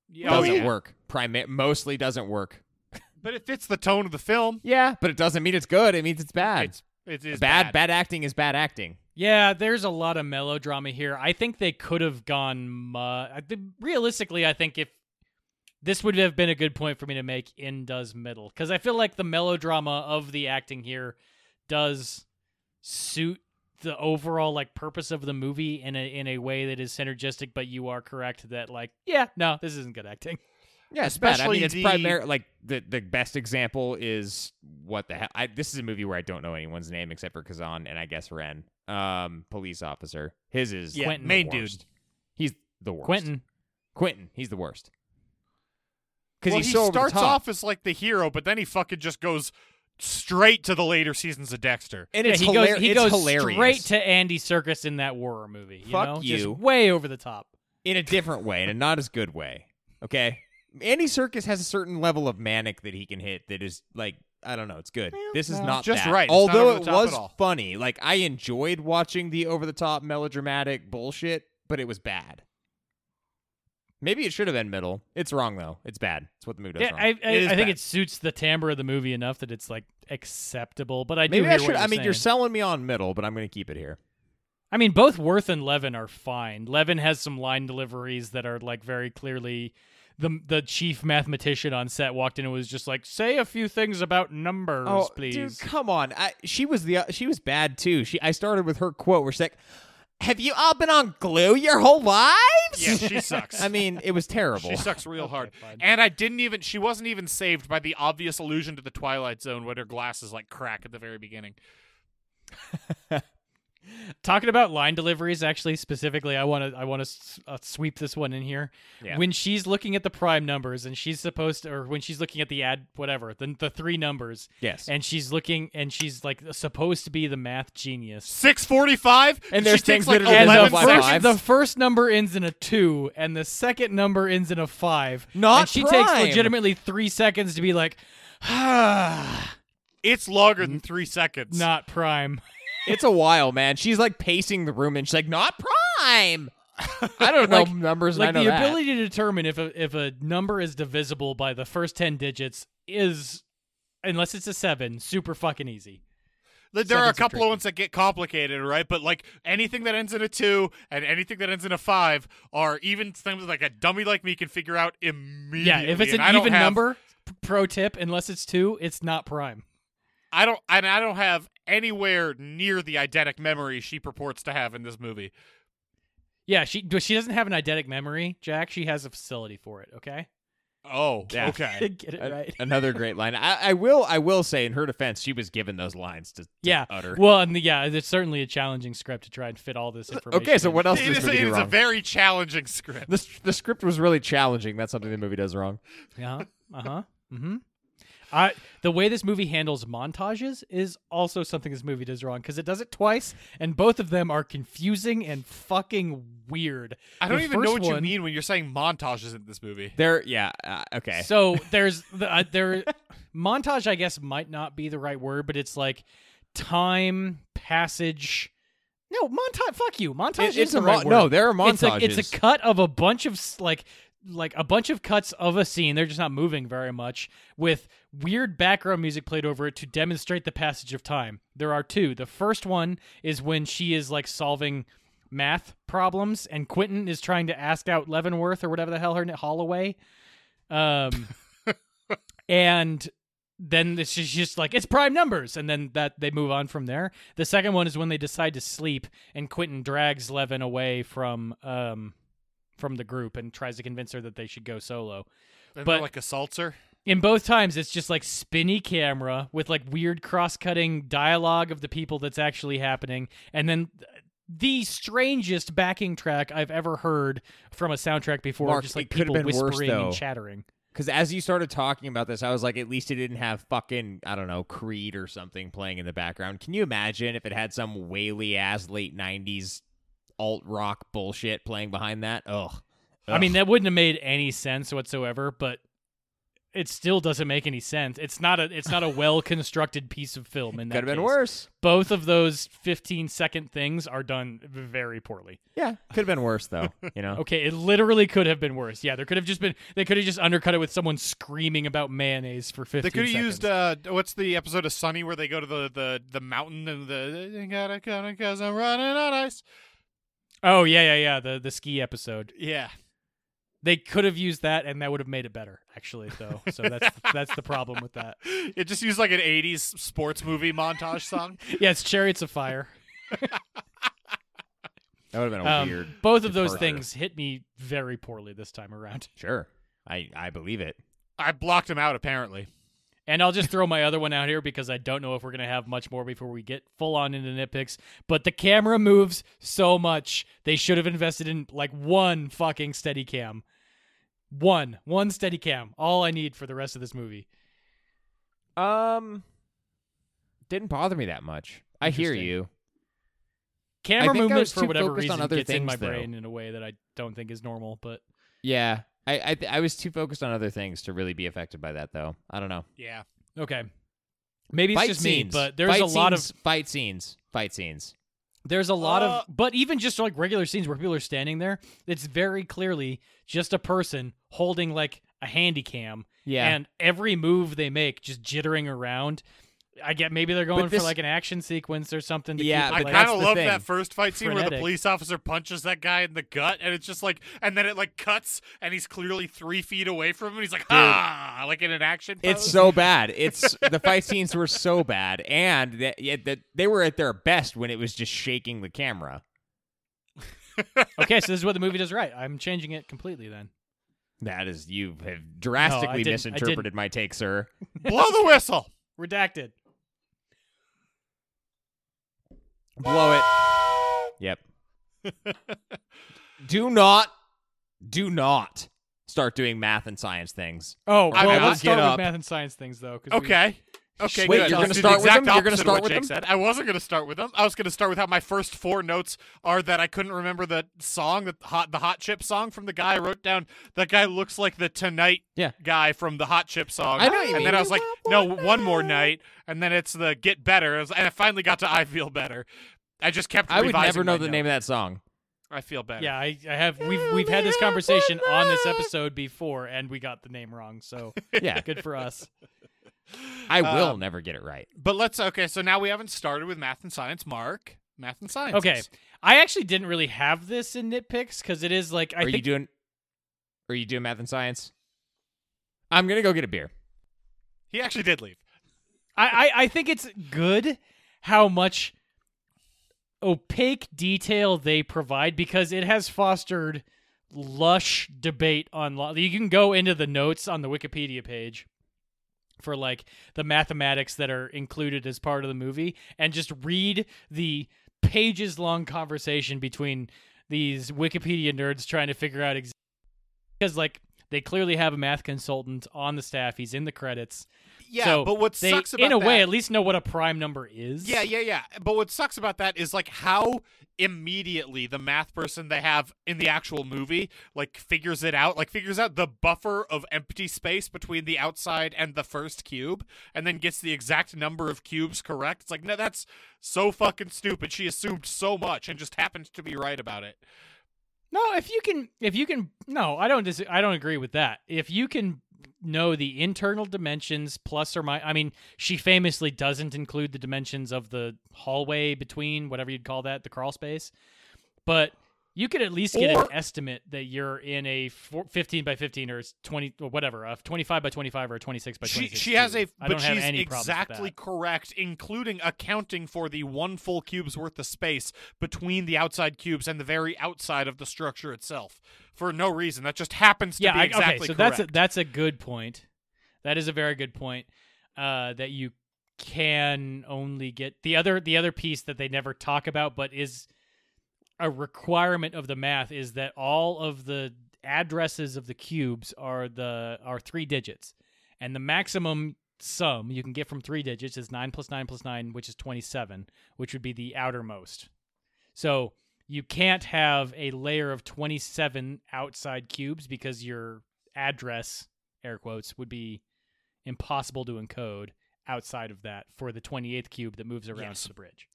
Yeah, oh, doesn't oh, yeah. work. Prima- mostly doesn't work. but it fits the tone of the film. Yeah, but it doesn't mean it's good. It means it's bad. It's it is bad, bad. bad acting is bad acting. Yeah, there's a lot of melodrama here. I think they could have gone. Thi- realistically, I think if this would have been a good point for me to make in does middle because I feel like the melodrama of the acting here does suit the overall like purpose of the movie in a in a way that is synergistic. But you are correct that like yeah, no, this isn't good acting. Yeah, it's bad. I Especially mean, it's the- primary. Like the the best example is what the hell. I, this is a movie where I don't know anyone's name except for Kazan and I guess Ren. Um, police officer. His is Yeah, Quentin. main the dude. He's the worst. Quentin, Quentin. He's the worst. Because Well, he's he so starts off as like the hero, but then he fucking just goes straight to the later seasons of Dexter. And Yeah, it's he hilar- goes he it's goes hilarious. straight to Andy Serkis in that horror movie. You Fuck know? you. Just way over the top. in a different way, in a not as good way. Okay, Andy Serkis has a certain level of manic that he can hit that is like I don't know, it's good. this is well, not just that. right. It's Although it was funny, like I enjoyed watching the over the top melodramatic bullshit, but it was bad. Maybe it should have been middle. It's wrong though. It's bad. It's what the movie does Yeah, wrong. I, I, I think bad. it suits the timbre of the movie enough that it's like acceptable. But I do Maybe hear I should. you're I mean, you're selling me on middle, but I'm going to keep it here. I mean, both Worth and Leaven are fine. Leaven has some line deliveries that are like very clearly the the chief mathematician on set walked in and was just like, "Say a few things about numbers, please." Oh, dude, come on. I, she was the uh, she was bad too. She I started with her quote where she's like, "Have you all been on glue your whole lives?" Yeah, she sucks. <laughs> I mean, it was terrible. She sucks real hard. fine. And I didn't even she wasn't even saved by the obvious allusion to the Twilight Zone when her glasses like crack at the very beginning. <laughs> Talking about line deliveries, actually specifically, I want to I want to uh, sweep this one in here. Yeah. When she's looking at the prime numbers and she's supposed to, or when she's looking at the ad, whatever, the the three numbers, Yes. and she's looking and she's like supposed to be the math genius. Six forty five And there's things like that are Eleven the eleven first, the first number ends in a two, and the second number ends in a five. Not and she takes legitimately three seconds to be like, ah, <sighs> It's longer than three seconds. not prime. <laughs> it's a while, man. She's like pacing the room and she's like, "Not prime." <laughs> I don't know Like- numbers, like I know the that. ability to determine if a if a number is divisible by the first ten digits is, unless it's a seven, super fucking easy. Th- There are a couple of ones that get complicated, right? But like anything that ends in a two and anything that ends in a five are even things like a dummy like me can figure out immediately. Yeah, if it's an and I don't even have- number, pro tip, unless it's two, it's not prime. I don't, and I don't have anywhere near the eidetic memory she purports to have in this movie. Yeah, she she doesn't have an eidetic memory, Jack. She has a facility for it. Okay, Oh, Yeah. <laughs> okay. get it A- right. Another great line. I, I will. I will say, in her defense, she was given those lines to, to Yeah. utter. Well, and the, yeah, it's certainly a challenging script to try and fit all this information. okay, so what else It does is, this it movie do is a very challenging script. the, the script was really challenging. That's something the movie does wrong. Uh huh. Uh huh. Mm-hmm. I the way this movie handles montages is also something this movie does wrong because it does it twice, and both of them are confusing and fucking weird. I don't The even know first what you mean when you're saying montages in this movie. There, yeah, uh, okay. So <laughs> there's the uh, there montage. I guess might not be the right word, but it's like time passage. No montage. Fuck you. Montage It- is the a right mo- word. no. There are montages. It's a, it's a cut of a bunch of like like a bunch of cuts of a scene. They're just not moving very much with weird background music played over it to demonstrate the passage of time. There are two. The first one is when she is like solving math problems and Quentin is trying to ask out Leavenworth or whatever the hell her name Holloway. Um <laughs> and then it's just, just like it's prime numbers and then that they move on from there the second one is when they decide to sleep and quentin drags leaven away from um from the group and tries to convince her that they should go solo Isn't but- like a seltzer? In both times it's just like spinny camera with like weird cross-cutting dialogue of the people that's actually happening and then the strangest backing track I've ever heard from a soundtrack before, Mark, just like people been worse, whispering though. and chattering. Because as you started talking about this, I was like, at least it didn't have fucking, I don't know, Creed or something playing in the background. Can you imagine if it had some whaley ass late 90s alt rock bullshit playing behind that? Ugh. I mean, that wouldn't have made any sense whatsoever, but it still doesn't make any sense. It's not a it's not a well constructed piece of film. In that could have been worse. Both of those fifteen second things are done very poorly. Yeah, could have been worse though. You know. <laughs> Okay, it literally could have been worse. Yeah, there could have just been they could have just undercut it with someone screaming about mayonnaise for fifteen. They could have used uh, what's the episode of Sunny where they go to the the, the mountain and the "You gotta cause I'm running on ice. Oh yeah, yeah, yeah. The the ski episode. Yeah, They could have used that, and that would have made it better. Actually, though. So that's <laughs> that's the problem with that. it just used like an '80s sports movie montage song. <laughs> Yeah, it's Chariots of Fire. <laughs> That would have been a Um, weird. both of those departure. things hit me very poorly this time around. Sure. I, I believe it. I blocked him out apparently. And I'll just throw my other one out here because I don't know if we're going to have much more before we get full on into nitpicks. But the camera moves so much. They should have invested in like one fucking steady cam. One. One steady cam. All I need for the rest of this movie. Um, didn't bother me that much. I hear you. Camera I movement for whatever reason other gets in my though. brain in a way that I don't think is normal. But Yeah, I I, th- I was too focused on other things to really be affected by that, though. I don't know. Yeah. okay, maybe it's fight just scenes, me. But there's Fight a lot of fight scenes, fight scenes. There's a lot Uh, of, but even just like regular scenes where people are standing there, it's very clearly just a person holding like a handy cam, Yeah, and every move they make just jittering around. I get maybe they're going this- for like an action sequence or something. To Yeah, keep I like, kind of love thing. that first fight scene where the police officer punches that guy in the gut, and it's just like, and then it like cuts, and he's clearly three feet away from him, and he's like, ah, like in an action. It's so bad. It's the fight scenes were so bad, and that yeah, that they were at their best when it was just shaking the camera. <laughs> okay, so this is what the movie does right. I'm changing it completely then. That is, you have drastically didn't- misinterpreted my take, sir. blow the whistle. Redacted. Blow it. Yep. <laughs> do not, do not start doing math and science things. Oh, I well, will let's get start with up. math and science things though. 'cause we- Okay. Okay, Wait, good. you're gonna start the with them? You're gonna start what with Jake them? Said. I wasn't going to start with them. I was going to start with how my first four notes are that I couldn't remember the song, the hot, the hot chip song from the guy I wrote down. That guy looks like the Tonight Yeah. guy from the hot chip song. I know what you And mean. then I was like, no, one more night, and then it's the Get Better, and I finally got to I Feel Better. I just kept. I would never know the note. name of that song. I feel better. Yeah, I, I have. We've we've had this conversation on this episode before, and we got the name wrong. So <laughs> Yeah, good for us. I will Um, never get it right. But let's okay. So now we haven't started with math and science. Mark, math and science. Okay, I actually didn't really have this in nitpicks because it is like I are think you doing? Are you doing math and science? I'm gonna go get a beer. he actually did leave. I, I I think it's good how much opaque detail they provide because it has fostered lush debate on law. You can go into the notes on the Wikipedia page for like the mathematics that are included as part of the movie and just read the pages long conversation between these Wikipedia nerds trying to figure out exactly because like they clearly have a math consultant on the staff. He's in the credits. Yeah, so but what they, sucks about in a way, at least know what a prime number is. Yeah, yeah, yeah. But what sucks about that is like how immediately the math person they have in the actual movie like figures it out, like figures out the buffer of empty space between the outside and the first cube, and then gets the exact number of cubes correct. It's like, no, that's so fucking stupid. She assumed so much and just happened to be right about it. No, if you can, if you can, no, I don't. Dis- I don't agree with that. If you can know the internal dimensions plus or minus, I mean, she famously doesn't include the dimensions of the hallway between whatever you'd call that, the crawl space, but you could at least get Or- an estimate that you're in a four, 15 by 15 or 20 or whatever, a 25 by 25 or a 26 by She 26. she has a but she's any problems with exactly correct, including accounting for the one full cube's worth of space between the outside cubes and the very outside of the structure itself for no reason. That just happens to yeah, be I- exactly okay. So correct. that's a, that's a good point. That is a very good point. Uh, that you can only get the other the other piece that they never talk about, but is a requirement of the math is that all of the addresses of the cubes are the are three digits, and the maximum sum you can get from three digits is nine plus nine plus nine, which is twenty seven, which would be the outermost. So you can't have a layer of 27 outside cubes because your address air quotes would be impossible to encode outside of that for the 28th cube that moves around Yes. to the bridge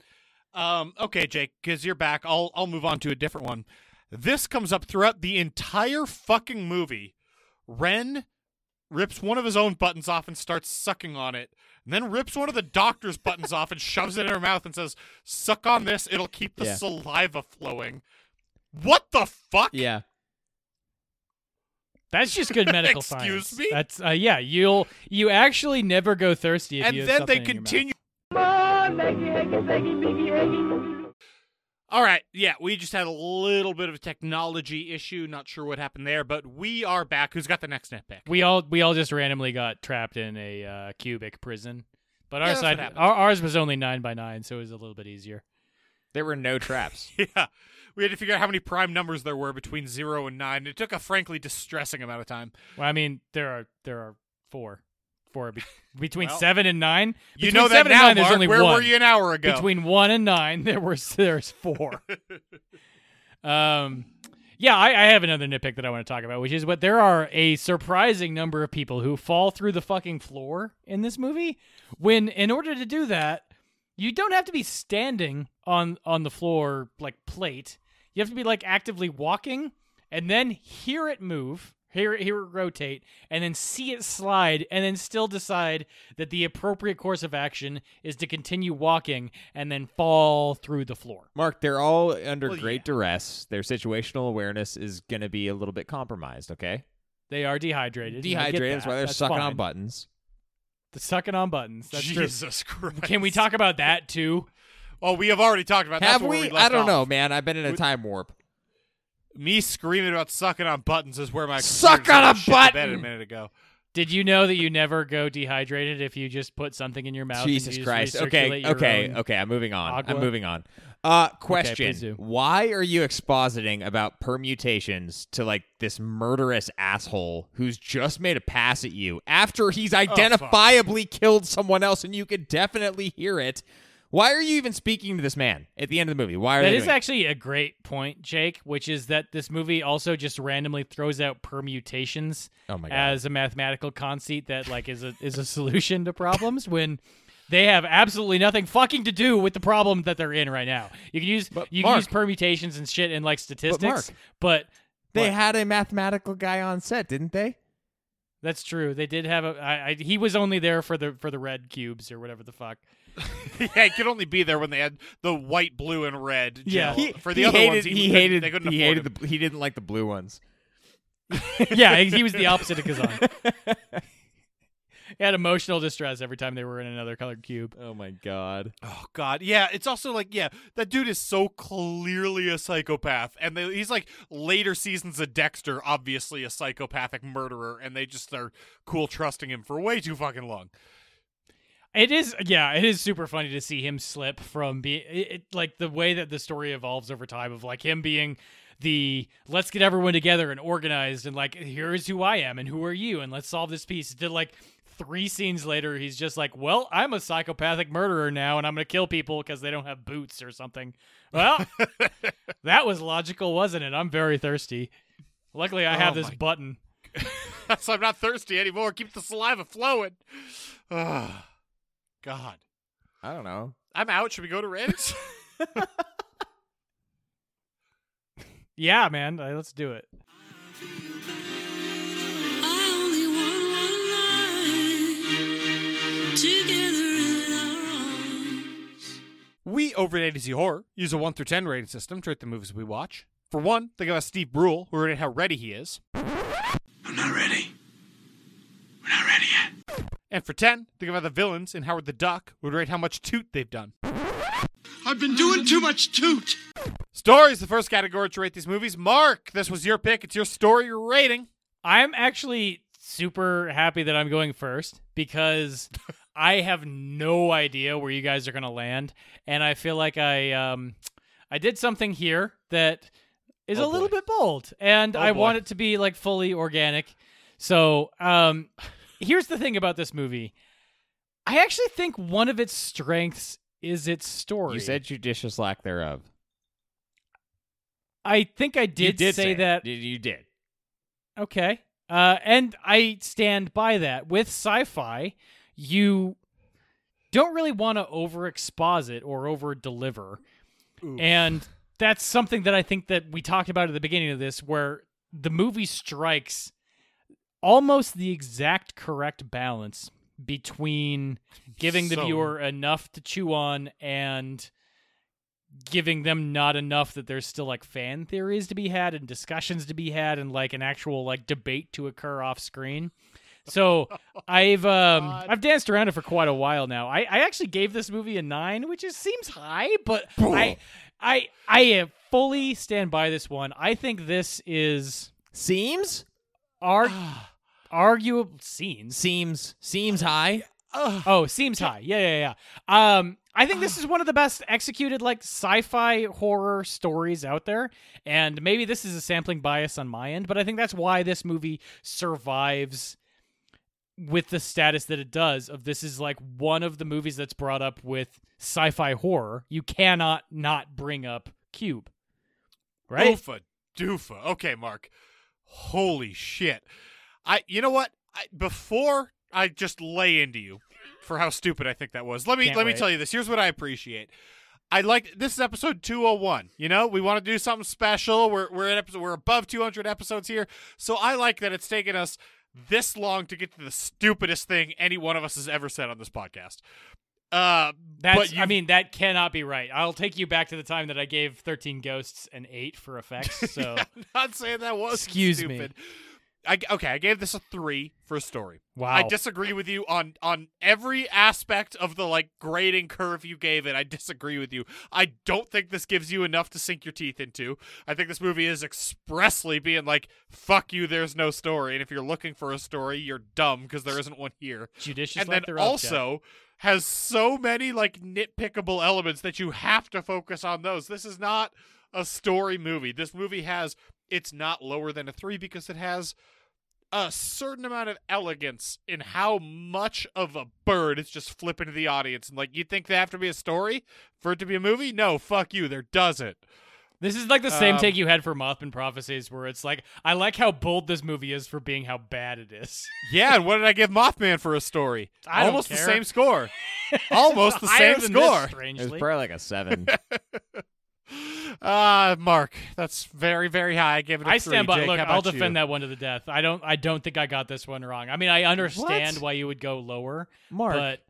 Um, okay, Jake, because you're back, I'll I'll move on to a different one. This comes up throughout the entire fucking movie. Ren rips one of his own buttons off and starts sucking on it, and then rips one of the doctor's buttons off and shoves it in her mouth and says, "Suck on this; it'll keep the Yeah. saliva flowing." What the fuck? Yeah. that's just good medical <laughs> Excuse science me? that's uh, yeah you'll you actually never go thirsty if and you have then they in continue. All right, yeah, we just had a little bit of a technology issue. Not sure what happened there, but we are back. Who's got the next nitpick? we all we all just randomly got trapped in a uh, cubic prison but our that's what side our, ours was only 9 by 9 so it was a little bit easier There were no traps. <laughs> Yeah. We had to figure out how many prime numbers there were between 0 and 9. It took a frankly distressing amount of time. well i mean there are there are four for be- <laughs> between Well, seven and nine. You Between know that seven and now, nine, there's only Where one. were you an hour ago? Between one and nine, <laughs> there was there's four. <laughs> um, yeah, I, I have another nitpick that I want to talk about, which is what there are a surprising number of people who fall through the fucking floor in this movie. When in order to do that, you don't have to be standing on on the floor like plate. You have to be like actively walking and then hear it move, hear it, hear it rotate, and then see it slide, and then still decide that the appropriate course of action is to continue walking and then fall through the floor. Mark, they're all under Well, great yeah. duress. Their situational awareness is going to be a little bit compromised, okay? They are dehydrated. and I get Dehydrated, is that. why they're That's sucking fine. on buttons. They're sucking on buttons. That's true. Jesus Christ. Can we talk about that too? Oh, we have already talked about. That. Have we? we I don't off. know, man. I've been in a time warp. Me screaming about sucking on buttons is where my Suck computer on a shit the bed button! a minute ago. Did you know that you never go dehydrated if you just put something in your mouth? Jesus you Christ. Okay, okay, okay. I'm moving on. agua? I'm moving on. Uh, question: please do. Why are you expositing about permutations to like this murderous asshole who's just made a pass at you after he's identifiably killed someone else and you could definitely hear it? Why are you even speaking to this man at the end of the movie? Why are That is actually a great point, Jake, which is that this movie also just randomly throws out permutations Oh as a mathematical conceit that like is a is a solution to problems when they have absolutely nothing fucking to do with the problem that they're in right now. You can use But you can use permutations and shit in like statistics, Mark, but they what? had a mathematical guy on set, didn't they? that's true. They did have a. I, I, he was only there for the for the red cubes or whatever the fuck. <laughs> yeah, he could only be there when they had the white, blue, and red. Yeah. He, for the he other hated, ones, he, couldn't- hated, They couldn't he afford hated them. the, he didn't like the blue ones. <laughs> yeah, he he was the opposite of Kazan. <laughs> he had emotional distress every time they were in another colored cube. Oh my god! Oh God, yeah. It's also like, yeah, that dude is so clearly a psychopath, and they, he's like later seasons of Dexter, obviously a psychopathic murderer, and they just are cool trusting him for way too fucking long. It is, yeah, it is super funny to see him slip from being it, like the way that the story evolves over time of like him being the let's get everyone together and organized and like here's who I am and who are you and let's solve this piece. To like three scenes later, he's just like, well, I'm a psychopathic murderer now and I'm gonna kill people because they don't have boots or something. Well, <laughs> that was logical, wasn't it? I'm very thirsty. Luckily, I have Oh this button. <laughs> so I'm not thirsty anymore. Keep the saliva flowing. <sighs> <laughs> Ugh. God, I don't know. I'm out. Should we go to ratings? <laughs> Yeah, man, let's do it. I only want one life together in our arms. We over at A to Z Horror use a 1 through 10 rating system to rate the movies we watch. For one, they give us Steve Brule, who rated how ready he is. I'm not ready. We're not ready yet. And for 10, think give out the villains in Howard the Duck, would rate how much toot they've done. I've been doing too much toot. Story is the first category to rate these movies. Mark, this was your pick. It's your story, your rating. I'm actually super happy that I'm going first because <laughs> I have no idea where you guys are going to land and I feel like I um I did something here that is Oh, a little bit bold and Oh, I boy. want it to be like fully organic. So, um <laughs> here's the thing about this movie. I actually think one of its strengths is its story. You said judicious lack thereof. I think I did, you did say, that You, you did. Okay. Uh, and I stand by that. With sci fi, you don't really want to over exposit or over deliver. And that's something that I think that we talked about at the beginning of this, where the movie strikes almost the exact correct balance between giving the So- viewer enough to chew on and giving them not enough that there's still like fan theories to be had and discussions to be had and like an actual like debate to occur off screen. So <laughs> I've um God. I've danced around it for quite a while now. I, I actually gave this movie a nine, which is seems high, but I I I uh, fully stand by this one. I think this is Seems arg- <sighs> arguable scenes. seems seems high. Oh, seems high. Yeah, yeah, yeah. Um, I think this is one of the best executed like sci-fi horror stories out there, and maybe this is a sampling bias on my end, but I think that's why this movie survives with the status that it does of this is like one of the movies that's brought up with sci-fi horror, you cannot not bring up Cube. Right? Oofa doofa. Okay, Mark. Holy shit. I. You know what? I, before I just lay into you for how stupid I think that was, let me Can't let me tell you this. Here's what I appreciate. I like this is episode 201. You know, we want to do something special. We're we're at episode we're above 200 episodes here. So I like that it's taken us this long to get to the stupidest thing any one of us has ever said on this podcast. Uh That's I mean that cannot be right. I'll take you back to the time that I gave 13 Ghosts an 8 for effects. <laughs> So I'm not saying that was Excuse me. I, okay, I gave this a three for a story. wow. I disagree with you on on every aspect of the like grading curve you gave it. I disagree with you. I don't think this gives you enough to sink your teeth into. I think this movie is expressly being like, "Fuck you, there's no story." And if you're looking for a story, you're dumb because there isn't one here. Judicious and like then the Rough Jack. also has so many like nitpickable elements that you have to focus on those. This is not a story movie. This movie has it's not lower than a 3 because it has a certain amount of elegance in how much of a bird it's just flipping to the audience and like you think they have to be a story for it to be a movie? No, fuck you. There doesn't. This is like the same Um, take you had for Mothman Prophecies, where it's like, I like how bold this movie is for being how bad it is. <laughs> Yeah, and what did I give Mothman for a story? I don't Almost the same score. <laughs> Almost the same than this, score. It was probably like a seven. Uh, <laughs> Mark, that's very, very high. I give it a I three. stand by. Jake, look, I'll defend you? that one to the death. I don't. I don't think I got this one wrong. I mean, I understand What? why you would go lower, Mark, but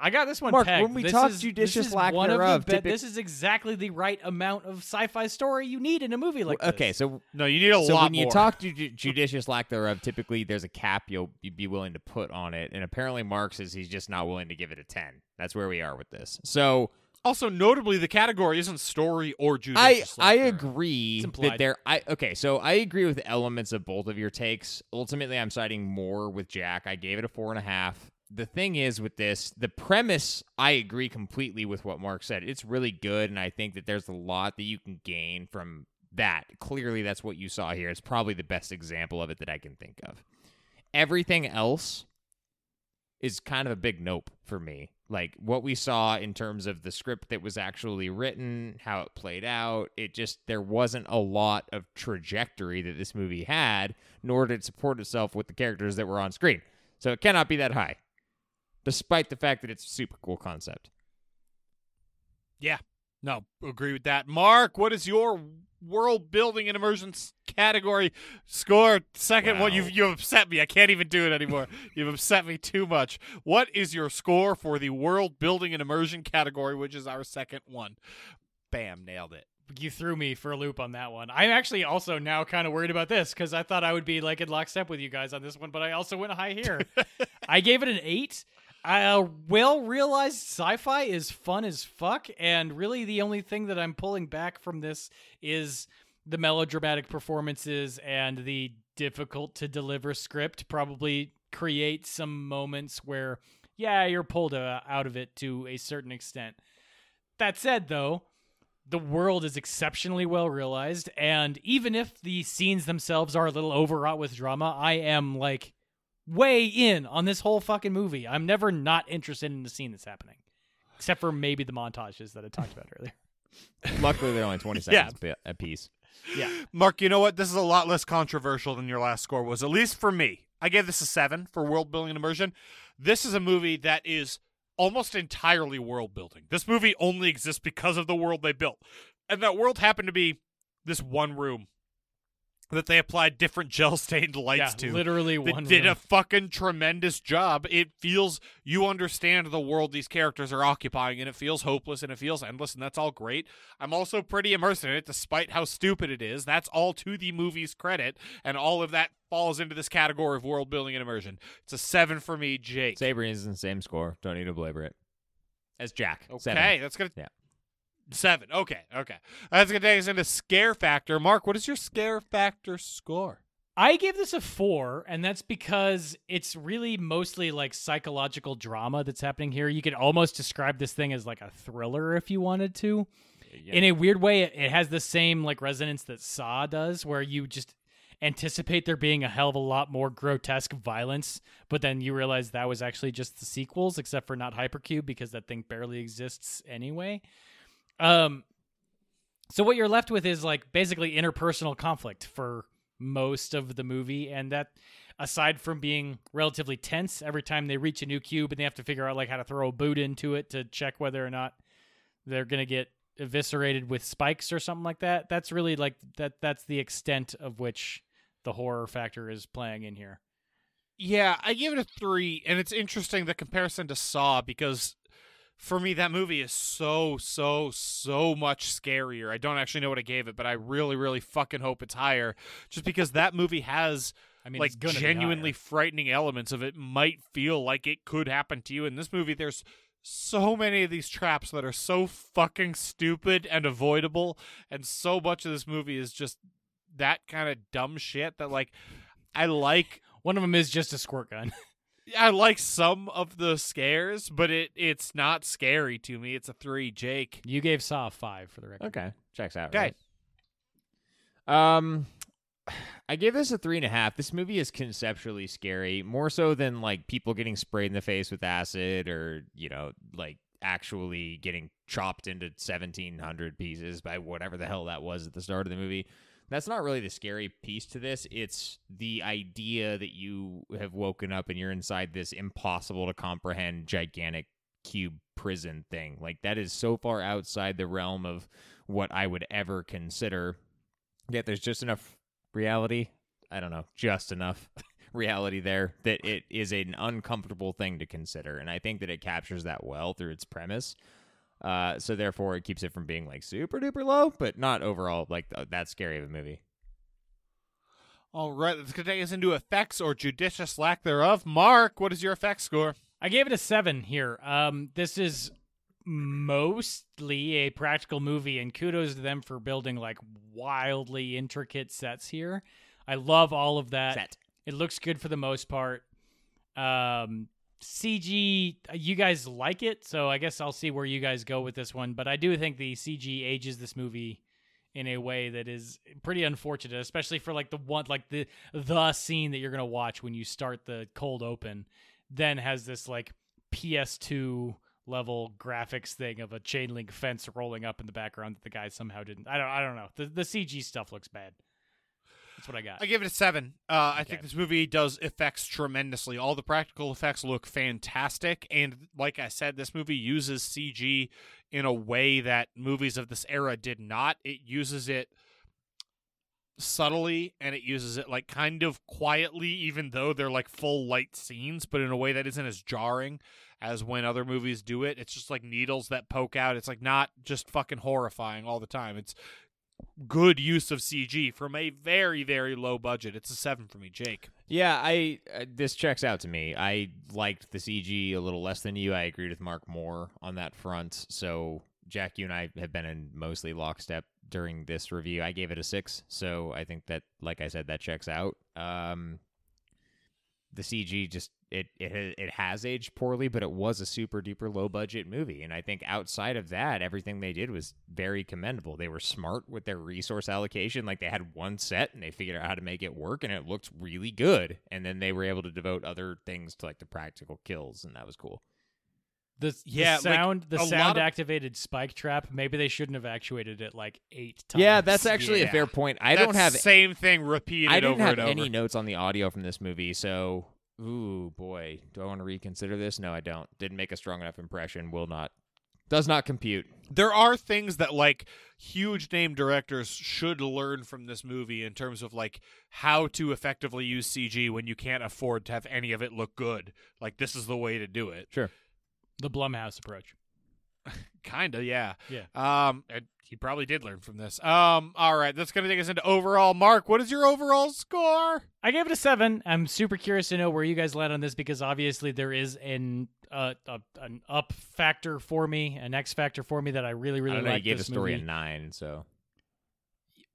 I got this one Mark, pegged. when we This talk is- judicious lack one thereof, of the be- typic- this is exactly the right amount of sci-fi story you need in a movie like okay, this. so No, you need a so lot when you talk to ju- judicious lack thereof, typically there's a cap you'll you'd be willing to put on it, and apparently Mark says he's just not willing to give it a ten. That's where we are with this. So also, notably, the category isn't story or judicious. I lack thereof. agree that there. I okay, so I agree with elements of both of your takes. Ultimately, I'm siding more with Jack. I gave it a four and a half. The thing is with this, the premise, I agree completely with what Mark said. It's really good, and I think that there's a lot that you can gain from that. Clearly, that's what you saw here. It's probably the best example of it that I can think of. Everything else is kind of a big nope for me. Like what we saw in terms of the script that was actually written, how it played out, it just there wasn't a lot of trajectory that this movie had, nor did it support itself with the characters that were on screen. So it cannot be that high. Despite the fact that it's a super cool concept. Yeah, no, agree with that. Mark, what is your world building and immersion category score? Second one, Wow. you've you've upset me. I can't even do it anymore. <laughs> you've upset me too much. What is your score for the world building and immersion category, which is our second one? Bam, nailed it. you threw me for a loop on that one. I'm actually also now kind of worried about this because I thought I would be like in lockstep with you guys on this one, but I also went high here. <laughs> I gave it an eight. Uh, well realized sci-fi is fun as fuck, and really the only thing that I'm pulling back from this is the melodramatic performances and the difficult to deliver script. Probably create some moments where, yeah, you're pulled uh, out of it to a certain extent. That said, though, the world is exceptionally well realized, and even if the scenes themselves are a little overwrought with drama, I am like way in on this whole fucking movie. I'm never not interested in the scene that's happening, except for maybe the montages that I talked about earlier. <laughs> Luckily, they're only 20 seconds <laughs> Yeah. seconds a piece. Yeah, Mark, you know what? This is a lot less controversial than your last score was, at least for me. I gave this a seven for world building and immersion. This is a movie that is almost entirely world building. This movie only exists because of the world they built. And that world happened to be this one room that they applied different gel stained lights yeah, to. literally They one. did room. a fucking tremendous job. It feels you understand the world these characters are occupying, and it feels hopeless and it feels endless, and that's all great. I'm also pretty immersed in it, despite how stupid it is. That's all to the movie's credit, and all of that falls into this category of world building and immersion. It's a seven for me, Jake. Sabrina is in the same score. Don't need to belabor it. As Jack. Okay, Seven. that's gonna Yeah. Seven. Okay, okay, that's gonna take us into scare factor. Mark, what is your scare factor score? I gave this a four, and that's because it's really mostly like psychological drama that's happening here. You could almost describe this thing as like a thriller if you wanted to. In a weird way, it, it has the same like resonance that Saw does, where you just anticipate there being a hell of a lot more grotesque violence, but then you realize that was actually just the sequels, except for not Hypercube because that thing barely exists anyway. Um, so what you're left with is like basically interpersonal conflict for most of the movie, and that aside from being relatively tense every time they reach a new cube and they have to figure out like how to throw a boot into it to check whether or not they're gonna get eviscerated with spikes or something like that. That's really like that. That's the extent of which the horror factor is playing in here. Yeah, I give it a three, and it's interesting the comparison to Saw because for me that movie is so so so much scarier. I don't actually know what I gave it, but I really really fucking hope it's higher, just because that movie has I mean, like genuinely frightening elements of it. Might feel like it could happen to you. In this movie, there's so many of these traps that are so fucking stupid and avoidable, and so much of this movie is just that kind of dumb shit that like I like One of them is just a squirt gun. <laughs> I like some of the scares, but it it's not scary to me. It's a three, Jake. you gave Saw a five for the record. Okay, checks out. Okay. right? Um, I give this a three and a half. This movie is conceptually scary, more so than like people getting sprayed in the face with acid or you know like actually getting chopped into seventeen hundred pieces by whatever the hell that was at the start of the movie. That's not really the scary piece to this. It's the idea that you have woken up and you're inside this impossible to comprehend gigantic cube prison thing. Like that is so far outside the realm of what I would ever consider. Yet there's just enough reality. I don't know, just enough <laughs> reality there that it is an uncomfortable thing to consider. And I think that it captures that well through its premise. Uh, so therefore, it keeps it from being like super duper low, but not overall like th- that scary of a movie. All right, let's take us into effects or judicious lack thereof. Mark, what is your effect score? I gave it a seven here. Um, this is mostly a practical movie, and kudos to them for building like wildly intricate sets here. I love all of that. Set. It looks good for the most part. Um, CG, you guys like it, so I guess I'll see where you guys go with this one. But I do think the CG ages this movie in a way that is pretty unfortunate, especially for like the one, like the the scene that you're gonna watch when you start the cold open, then has this like PS2 level graphics thing of a chain link fence rolling up in the background that the guy somehow didn't. I don't. I don't know. The the CG stuff looks bad. That's what I got. I give it a seven. Uh, I think this movie does effects tremendously. All the practical effects look fantastic, and like I said, this movie uses CG in a way that movies of this era did not. It uses it subtly and it uses it like kind of quietly even though they're like full light scenes but in a way that isn't as jarring as when other movies do it it's just like needles that poke out it's like not just fucking horrifying all the time it's good use of CG from a very very low budget it's a 7 for me Jake Yeah, I uh, this checks out to me. I liked the CG a little less than you. I agreed with Mark more on that front. So Jack, you and I have been in mostly lockstep during this review. I gave it a six, so I think that, like I said, that checks out. Um, the CG just it it it has aged poorly, but it was a super duper low budget movie, and I think outside of that, everything they did was very commendable. They were smart with their resource allocation. Like they had one set and they figured out how to make it work, and it looked really good. And then they were able to devote other things to like the practical kills, and that was cool. The, Yeah, the like, sound, the a lot sound of- activated spike trap. Maybe they shouldn't have actuated it like eight times. Yeah, that's actually a fair point. I That's don't have same thing repeated I didn't over have and over any notes on the audio from this movie, so ooh boy, do I want to reconsider this? No, I don't. Didn't make a strong enough impression. Will not. Does not compute. there are things that like huge name directors should learn from this movie in terms of like how to effectively use CG when you can't afford to have any of it look good. Like this is the way to do it. Sure. The Blumhouse approach. <laughs> Kinda, yeah. Yeah. Um, and he probably did learn from this. Um, all right, that's gonna take us into overall. Mark, what is your overall score? I gave it a seven. I'm super curious to know where you guys land on this because obviously there is an uh, a, an up factor for me, an X factor for me that I really I really don't know. You like. gave the this story movie. a nine, so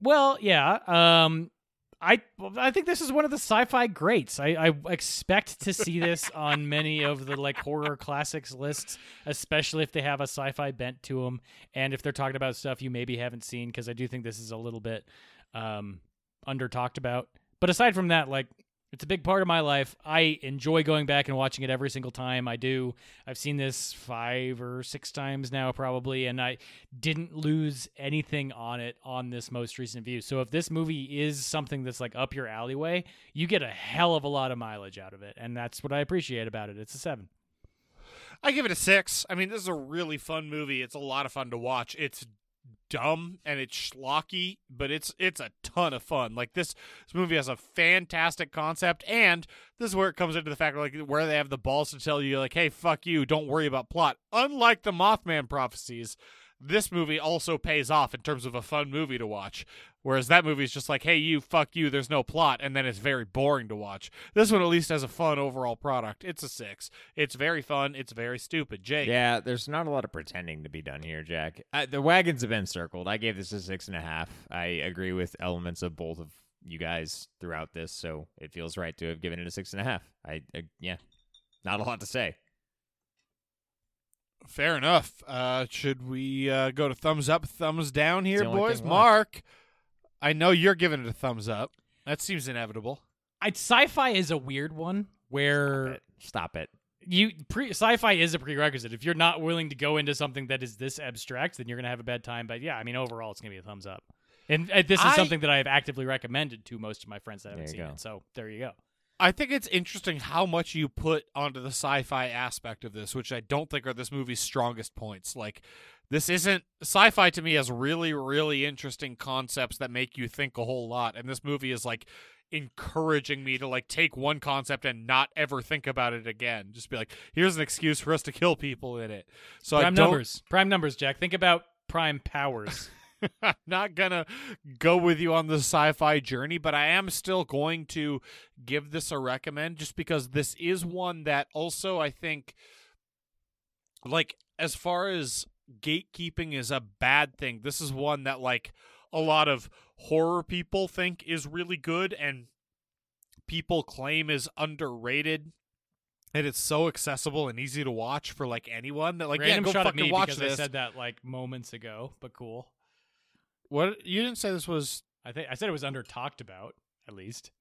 Well, yeah. Um, I I think this is one of the sci-fi greats. I, I expect to see this <laughs> on many of the like horror classics lists, especially if they have a sci-fi bent to them, and if they're talking about stuff you maybe haven't seen. Because I do think this is a little bit um, under talked about. But aside from that, like it's a big part of my life. I enjoy going back and watching it every single time. I do. I've seen this five or six times now, probably, and I didn't lose anything on it on this most recent view. So if this movie is something that's like up your alleyway, you get a hell of a lot of mileage out of it, and that's what I appreciate about it. It's a seven. I give it a six. I mean, this is a really fun movie. It's a lot of fun to watch. It's dumb and it's schlocky, but it's it's a ton of fun. Like this, this movie has a fantastic concept, and this is where it comes into the fact like where they have the balls to tell you like, "Hey, fuck you, don't worry about plot." Unlike the Mothman prophecies, this movie also pays off in terms of a fun movie to watch. Whereas that movie is just like, hey, you, fuck you, there's no plot, and then it's very boring to watch. This one at least has a fun overall product. It's a six. It's very fun. It's very stupid. Jake. Yeah, there's not a lot of pretending to be done here, Jack. Uh, the wagons have been circled. I gave this a six and a half. I agree with elements of both of you guys throughout this, so it feels right to have given it a six and a half. I, uh, yeah, not a lot to say. Fair enough. Uh, should we uh, go to thumbs up, thumbs down here, boys? Mark. left. Mark, I know you're giving it a thumbs up. That seems inevitable. I, sci-fi is a weird one where Stop it. Stop it. you pre sci-fi is a prerequisite. If you're not willing to go into something that is this abstract, then you're gonna have a bad time. But yeah, I mean, overall, it's gonna be a thumbs up. And uh, this is I- something that I have actively recommended to most of my friends that haven't seen go. it. So there you go. I think it's interesting how much you put onto the sci-fi aspect of this, which I don't think are this movie's strongest points. Like this isn't sci-fi to me has really really interesting concepts that make you think a whole lot and this movie is like encouraging me to like take one concept and not ever think about it again. Just be like, here's an excuse for us to kill people in it. So I Prime don't numbers, prime numbers, Jack. Think about prime powers. <laughs> I'm not gonna go with you on the sci-fi journey, but I am still going to give this a recommend just because this is one that also I think like as far as gatekeeping is a bad thing, this is one that like a lot of horror people think is really good and people claim is underrated. And it's so accessible and easy to watch for like anyone that like Random yeah, go fucking me watch this. I said that like moments ago, but cool. what you didn't say this was I think I said it was under talked about at least.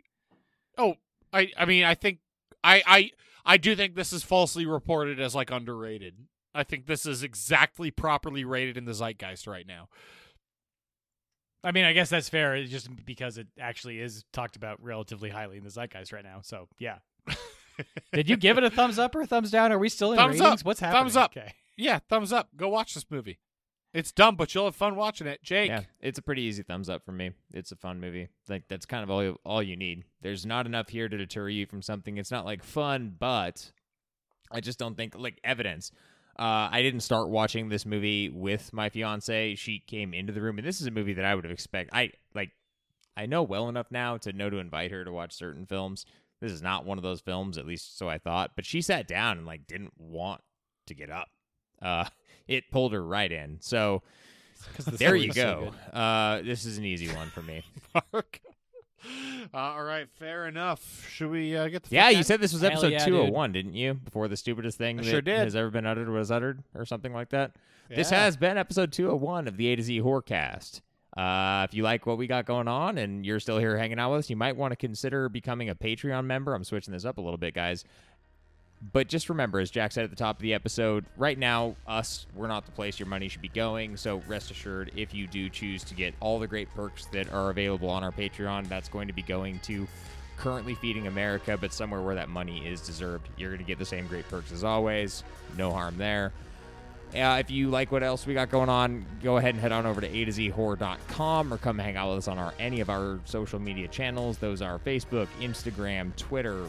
Oh, I I mean I think I I I do think this is falsely reported as like underrated. I think this is exactly properly rated in the zeitgeist right now. I mean, I guess that's fair. It's just because it actually is talked about relatively highly in the zeitgeist right now. So yeah. <laughs> Did you give it a thumbs up or a thumbs down? Are we still in Thumbs ratings? up. What's happening? Thumbs up. Okay. Yeah, thumbs up. Go watch this movie. It's dumb, but you'll have fun watching it. Jake. Yeah, it's a pretty easy thumbs up for me. It's a fun movie. Like that's kind of all you, all you need. There's not enough here to deter you from something. It's not like fun, but I just don't think like evidence. Uh, I didn't start watching this movie with my fiance. She came into the room, and this is a movie that I would have expected. I like, I know well enough now to know to invite her to watch certain films. This is not one of those films, at least so I thought. But she sat down and like didn't want to get up. Uh, <laughs> it pulled her right in. So <laughs> the there you is so go. uh, this is an easy one for me. <laughs> Mark. <laughs> Uh, all right, fair enough. Should we uh, get the yeah, you out? said this was episode yeah, two dude. hundred one, didn't you? Before the stupidest thing I that sure did. has ever been uttered was uttered, or something like that. This has been episode two hundred one of the A to Z Horrorcast. Uh, if you like what we got going on and you're still here hanging out with us, you might want to consider becoming a Patreon member. I'm switching this up a little bit, guys. But just remember, as Jack said at the top of the episode, right now, us, we're not the place your money should be going. So rest assured, if you do choose to get all the great perks that are available on our Patreon, that's going to be going to currently feeding America, but somewhere where that money is deserved. You're going to get the same great perks as always. No harm there. Uh, if you like what else we got going on, go ahead and head on over to a-zhorror.com or come hang out with us on our any of our social media channels. Those are Facebook, Instagram, Twitter,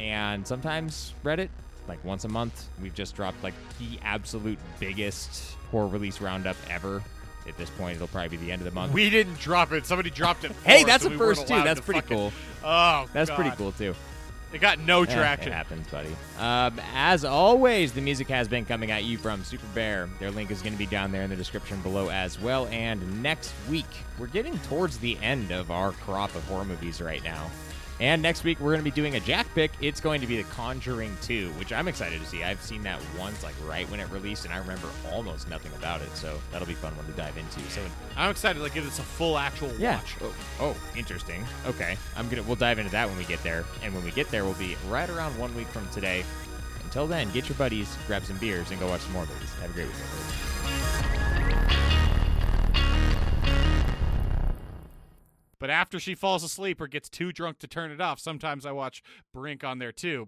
and sometimes Reddit. Like once a month, we've just dropped like the absolute biggest horror release roundup ever. At this point, it'll probably be the end of the month. We didn't drop it. Somebody dropped it. <laughs> hey, that's and a first too. That's to pretty fucking- cool. Oh, That's pretty cool too. It got no Eh, traction. it happens, buddy. Um, as always, the music has been coming at you from Superbare. Their link is going to be down there in the description below as well. And next week, we're getting towards the end of our crop of horror movies right now. And next week we're going to be doing a Jack pick. It's going to be The Conjuring 2, which I'm excited to see. I've seen that once, like right when it released, and I remember almost nothing about it. So that'll be fun one to dive into. So I'm excited to like, give this a full actual yeah. watch. Oh, oh, interesting. Okay, I'm gonna. We'll dive into that when we get there. And when we get there, we'll be right around one week from today. Until then, get your buddies, grab some beers, and go watch some more movies. Have a great weekend. But after she falls asleep or gets too drunk to turn it off, sometimes I watch Brink on there too.